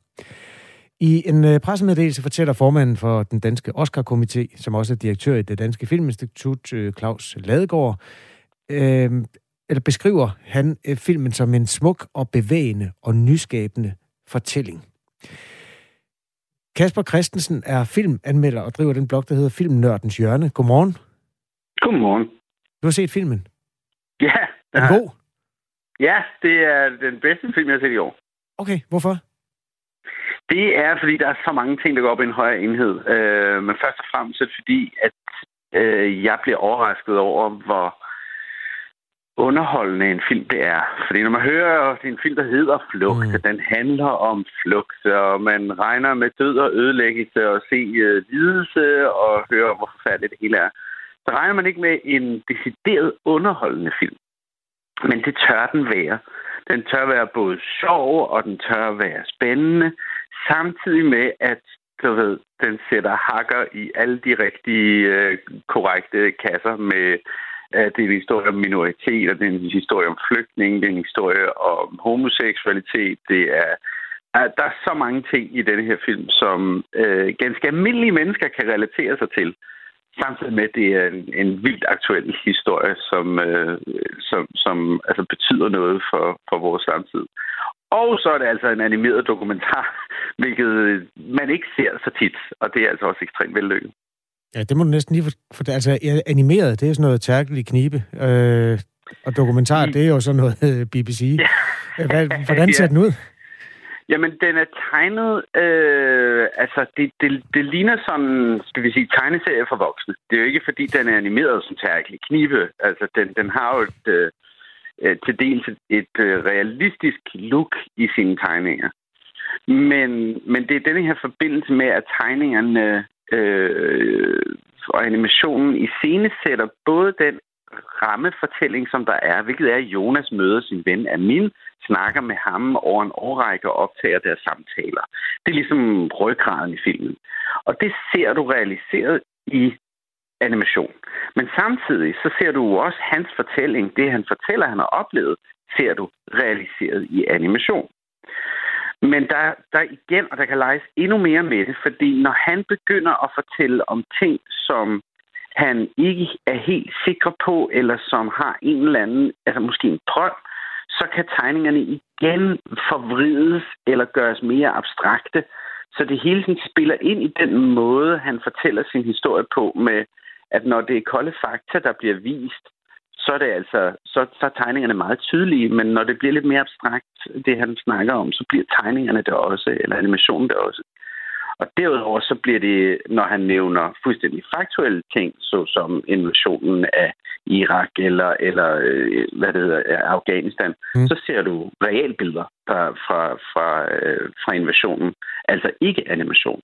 I en øh, pressemeddelelse fortæller formanden for den danske Oscar-komité, som også er direktør i det danske filminstitut, øh, Claus Ladegaard, øh, eller beskriver han øh, filmen som en smuk og bevægende og nyskabende fortælling. Kasper Christensen er filmanmelder og driver den blog, der hedder Filmnørdens Hjørne. Godmorgen. Godmorgen. Du har set filmen? Ja. Er den god? Ja, det er den bedste film, jeg har set i år. Okay, hvorfor? Det er, fordi der er så mange ting, der går op i en højere enhed. Øh, men først og fremmest er det fordi, at øh, jeg bliver overrasket over, hvor underholdende en film det er. Fordi når man hører en film, der hedder Flugt, mm. den handler om flugt, og man regner med død og ødelæggelse og se øh, lidelse og høre, hvor forfærdeligt det hele er, så regner man ikke med en decideret underholdende film. Men det tør den være. Den tør være både sjov, og den tør være spændende, samtidig med, at du ved, den sætter hakker i alle de rigtige øh, korrekte kasser med at det er en historie om minoriteter, det er en historie om flygtninge, det er en historie om homoseksualitet, det er at der er så mange ting i denne her film, som øh, ganske almindelige mennesker kan relatere sig til. Samtidig med, at det er en, en vildt aktuel historie, som, øh, som, som altså betyder noget for, for vores samtid. Og så er det altså en animeret dokumentar, hvilket man ikke ser så tit, og det er altså også ekstremt vellykket. Ja, det må du næsten lige for, for altså animeret, det er sådan noget tærkeligt knibe, øh, og dokumentar, mm. det er jo sådan noget øh, BBC. Ja. Hvad, hvordan ser ja. den ud? Jamen, den er tegnet... Øh, altså, det, det, det ligner sådan, skal vi sige, tegneserie for voksne. Det er jo ikke, fordi den er animeret som tærkelig knive. Altså, den, den har jo et, øh, øh til dels et, øh, realistisk look i sine tegninger. Men, men det er denne her forbindelse med, at tegningerne øh, og animationen i scene sætter både den rammefortælling, som der er, hvilket er, at Jonas møder sin ven Amin, snakker med ham over en årrække og optager deres samtaler. Det er ligesom ryggraden i filmen. Og det ser du realiseret i animation. Men samtidig så ser du også hans fortælling, det han fortæller, han har oplevet, ser du realiseret i animation. Men der, der igen, og der kan leges endnu mere med det, fordi når han begynder at fortælle om ting, som han ikke er helt sikker på, eller som har en eller anden, altså måske en drøm, så kan tegningerne igen forvrides eller gøres mere abstrakte. Så det hele sådan spiller ind i den måde, han fortæller sin historie på, med at når det er kolde fakta, der bliver vist, så er det altså, så, så er tegningerne meget tydelige, men når det bliver lidt mere abstrakt, det han snakker om, så bliver tegningerne det også, eller animationen det også. Og derudover så bliver det, når han nævner fuldstændig faktuelle ting, såsom invasionen af Irak eller, eller øh, hvad det hedder, Afghanistan, mm. så ser du realbilleder fra, fra, fra, øh, fra invasionen, altså ikke animation.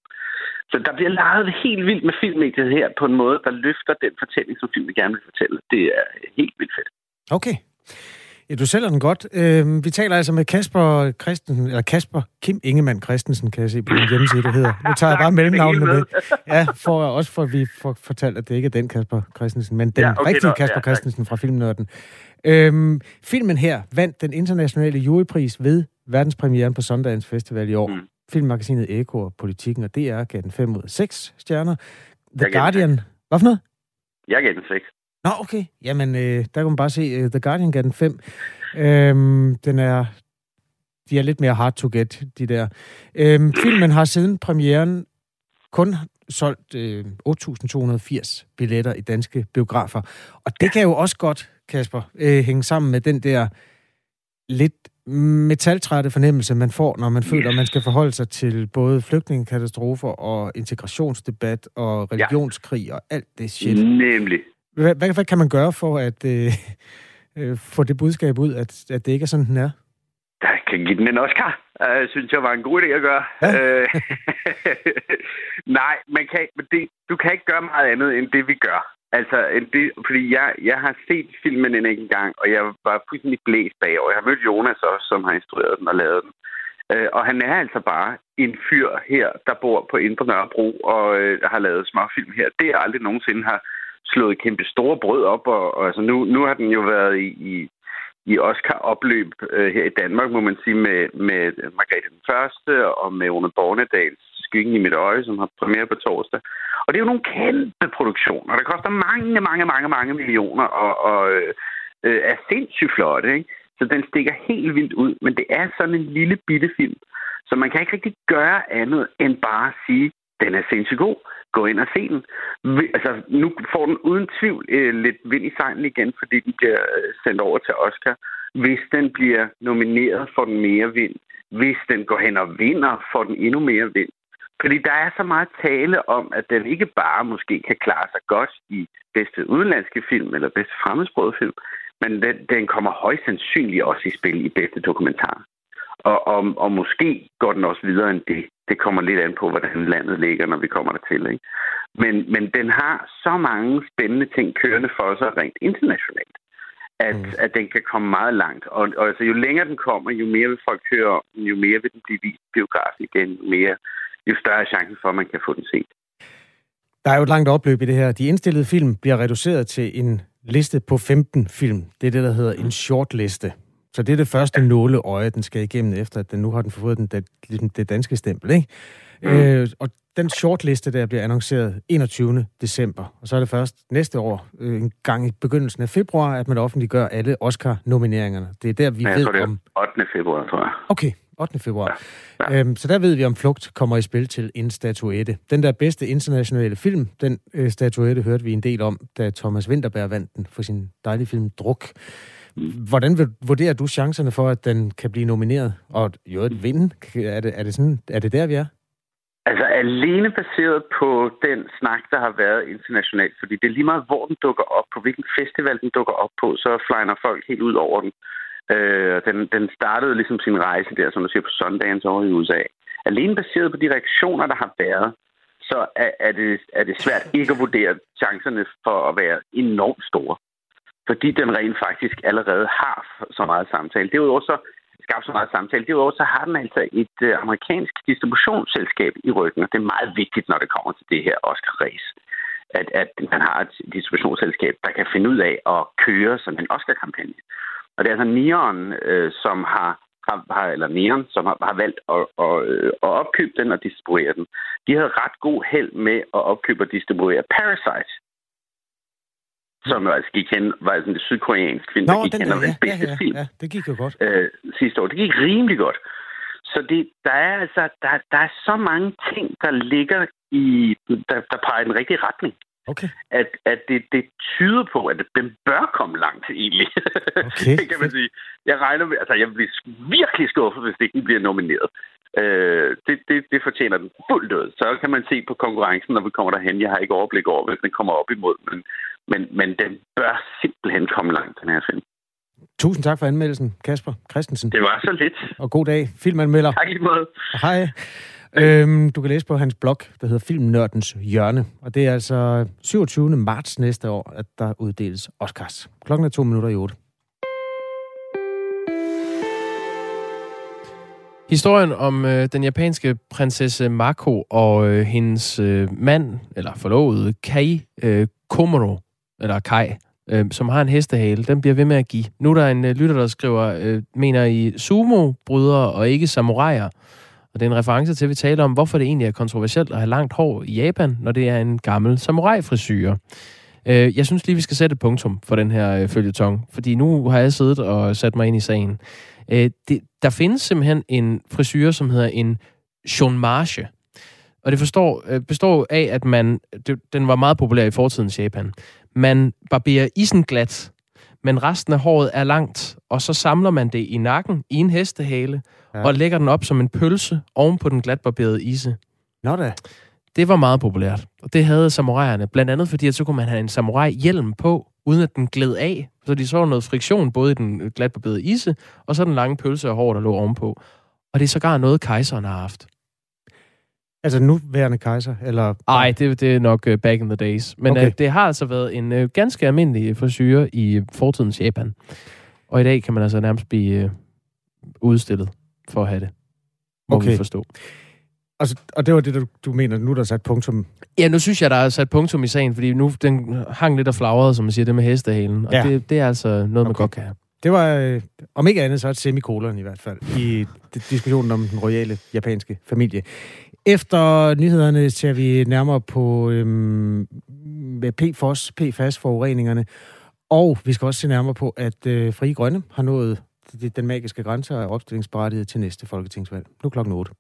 Så der bliver leget helt vildt med filmmediet her på en måde, der løfter den fortælling, som filmen gerne vil fortælle. Det er helt vildt fedt. Okay. Ja, du sælger den godt. Øh, vi taler altså med Kasper Christensen, eller Kasper Kim Ingemann Christensen, kan jeg se på din hjemmeside, det hedder. Nu tager jeg bare mellemnavnene med. Ja, for, også for at vi får fortalt, at det ikke er den Kasper Christensen, men den ja, okay, rigtige Kasper ja, Christensen fra Filmnørden. Øhm, filmen her vandt den internationale jurypris ved verdenspremieren på Sundance Festival i år. Mm. Filmmagasinet Eko og Politikken og DR gav den 5 ud af 6 stjerner. The Guardian... Hvad for noget? Jeg gav den 6. Nå, okay. Jamen, øh, der kan man bare se, uh, The Guardian gav den 5. Øhm, den er... De er lidt mere hard to get, de der. Øhm, filmen har siden premieren kun solgt øh, 8.280 billetter i danske biografer. Og det kan jo også godt, Kasper, øh, hænge sammen med den der lidt metaltrætte fornemmelse, man får, når man føler, at man skal forholde sig til både flygtningekatastrofer og integrationsdebat og religionskrig og alt det shit. Nemlig. Hvad, hvad, hvad kan man gøre for at øh, øh, få det budskab ud, at, at det ikke er sådan, den er? Der kan give den en Oscar. Jeg synes jeg var en god idé at gøre. Ja. Øh, nej, man kan, det, du kan ikke gøre meget andet end det, vi gør. Altså, det, fordi jeg, jeg har set filmen en enkelt gang, og jeg var fuldstændig blæst bagover. Jeg har mødt Jonas også, som har instrueret den og lavet den. Øh, og han er altså bare en fyr her, der bor på Indre Nørrebro og øh, har lavet småfilm her. Det er aldrig nogensinde har slået kæmpe store brød op, og, og altså nu, nu har den jo været i, i, i Oscar-opløb øh, her i Danmark, må man sige, med, med Margrethe den Første og med Rune Bornedals Skyggen i mit øje, som har premiere på torsdag. Og det er jo nogle kæmpe produktioner, der koster mange, mange, mange, mange millioner og, og øh, øh, er sindssygt flotte, ikke? Så den stikker helt vildt ud, men det er sådan en lille bitte film, så man kan ikke rigtig gøre andet end bare at sige, den er sindssygt god. Gå ind og se den. Altså, nu får den uden tvivl øh, lidt vind i sejlen igen, fordi den bliver øh, sendt over til Oscar. Hvis den bliver nomineret, får den mere vind. Hvis den går hen og vinder, får den endnu mere vind. Fordi der er så meget tale om, at den ikke bare måske kan klare sig godt i bedste udenlandske film eller bedste fremmedsprogede film, men den, den kommer højst sandsynligt også i spil i bedste dokumentar. Og, og, og måske går den også videre end det. Det kommer lidt an på, hvordan landet ligger, når vi kommer dertil. Ikke? Men, men den har så mange spændende ting kørende for sig rent internationalt, at, mm. at den kan komme meget langt. Og, og altså, jo længere den kommer, jo mere vil folk høre om jo mere vil den blive vist biografen igen, jo, mere, jo større er chancen for, at man kan få den set. Der er jo et langt opløb i det her. De indstillede film bliver reduceret til en liste på 15 film. Det er det, der hedder en shortliste. Så det er det første nåleøje, den skal igennem, efter at den nu har den fået den, ligesom det danske stempel. Ikke? Mm. Øh, og den shortliste, der bliver annonceret 21. december, og så er det først næste år, øh, en gang i begyndelsen af februar, at man offentliggør alle Oscar-nomineringerne. Det er der, vi ja, ved tror, det er om... 8. februar, tror jeg. Okay, 8. februar. Ja. Ja. Øhm, så der ved vi, om Flugt kommer i spil til en statuette. Den der bedste internationale film, den øh, statuette hørte vi en del om, da Thomas Winterberg vandt den for sin dejlige film Druk. Hvordan vurderer du chancerne for, at den kan blive nomineret? Og jo, at vinde? Er det, er, det sådan, er det der, vi er? Altså alene baseret på den snak, der har været internationalt, fordi det er lige meget, hvor den dukker op, på hvilken festival den dukker op på, så flyner folk helt ud over den. Øh, den, den startede ligesom sin rejse der, som du siger, på Sundance over i USA. Alene baseret på de reaktioner, der har været, så er, er, det, er det svært ikke at vurdere chancerne for at være enormt store fordi den rent faktisk allerede har så meget samtale. Derudover så skabt så meget samtale. Derudover så har den altså et øh, amerikansk distributionsselskab i ryggen, og det er meget vigtigt, når det kommer til det her Oscar-race, at, at man har et distributionsselskab, der kan finde ud af at køre sådan en Oscar-kampagne. Og det er altså Neon, øh, som har, har, eller Neon, som har, har valgt at, at, øh, at opkøbe den og distribuere den. De havde ret god held med at opkøbe og distribuere Parasite, som altså gik hen, var sådan det sydkoreanske film, Nå, der gik den hen og ja, bedste ja, ja, film ja, det gik jo godt. øh, sidste år. Det gik rimelig godt. Så det, der er altså der, der er så mange ting, der ligger i, der, der peger i den rigtige retning. Okay. At, at det, det tyder på, at den bør komme langt egentlig. Okay. det kan man sige. Jeg regner med, altså jeg bliver virkelig skuffet, hvis det ikke bliver nomineret. Øh, det, det, det fortjener den fuldt ud. Så kan man se på konkurrencen, når vi kommer derhen. Jeg har ikke overblik over, hvis den kommer op imod, men, men, men den bør simpelthen komme langt, den her film. Tusind tak for anmeldelsen, Kasper Christensen. Det var så lidt. Og god dag, filmanmelder. Tak i måde. Hej. Øhm, du kan læse på hans blog, der hedder Filmnørdens Hjørne. Og det er altså 27. marts næste år, at der uddeles Oscars. Klokken er to minutter i otte. Historien om øh, den japanske prinsesse Mako og øh, hendes øh, mand, eller forlovede, Kai øh, Komuro, eller Kai, øh, som har en hestehale, den bliver ved med at give. Nu er der en øh, lytter, der skriver, øh, mener I sumo-brydere og ikke samuraier? Og det er en reference til, at vi taler om, hvorfor det egentlig er kontroversielt at have langt hår i Japan, når det er en gammel samurai-frisyre. Øh, jeg synes lige, vi skal sætte et punktum for den her øh, følgetong, fordi nu har jeg siddet og sat mig ind i sagen. Øh, det, der findes simpelthen en frisyre, som hedder en shonmarge. Og det forstår, øh, består af, at man, det, den var meget populær i fortidens Japan. Man barberer isen glat, men resten af håret er langt, og så samler man det i nakken i en hestehale, ja. og lægger den op som en pølse oven på den glatbarberede ise. Nå da. Det var meget populært, og det havde samuraierne. Blandt andet fordi, at så kunne man have en samurai-hjelm på, uden at den gled af. Så de så noget friktion både i den glatbarberede ise, og så den lange pølse og hår, der lå ovenpå. Og det er sågar noget, kejseren har haft. Altså nu værende kejser, eller... Nej, det, det er nok uh, back in the days. Men Okay. uh, det har altså været en uh, ganske almindelig frisyre i fortidens Japan. Og i dag kan man altså nærmest blive uh, udstillet for at have det. Må Okay. vi forstå. Altså, og det var det, du, du mener, nu er der sat punktum. Ja, nu synes jeg, der er sat punktum i sagen, fordi nu den hang lidt og flagrede, som man siger, det med hestehalen. Og Ja. ja. det, det er altså noget, man Okay. godt kan have. Det var, øh, om ikke andet, så et semikolon i hvert fald, i diskussionen om den royale japanske familie. Efter nyhederne ser vi nærmere på øhm, PFOS, PFAS-forureningerne, og vi skal også se nærmere på, at øh, Frie Grønne har nået den magiske grænse og er opstillingsberettiget til næste folketingsvalg. Nu klokken 8.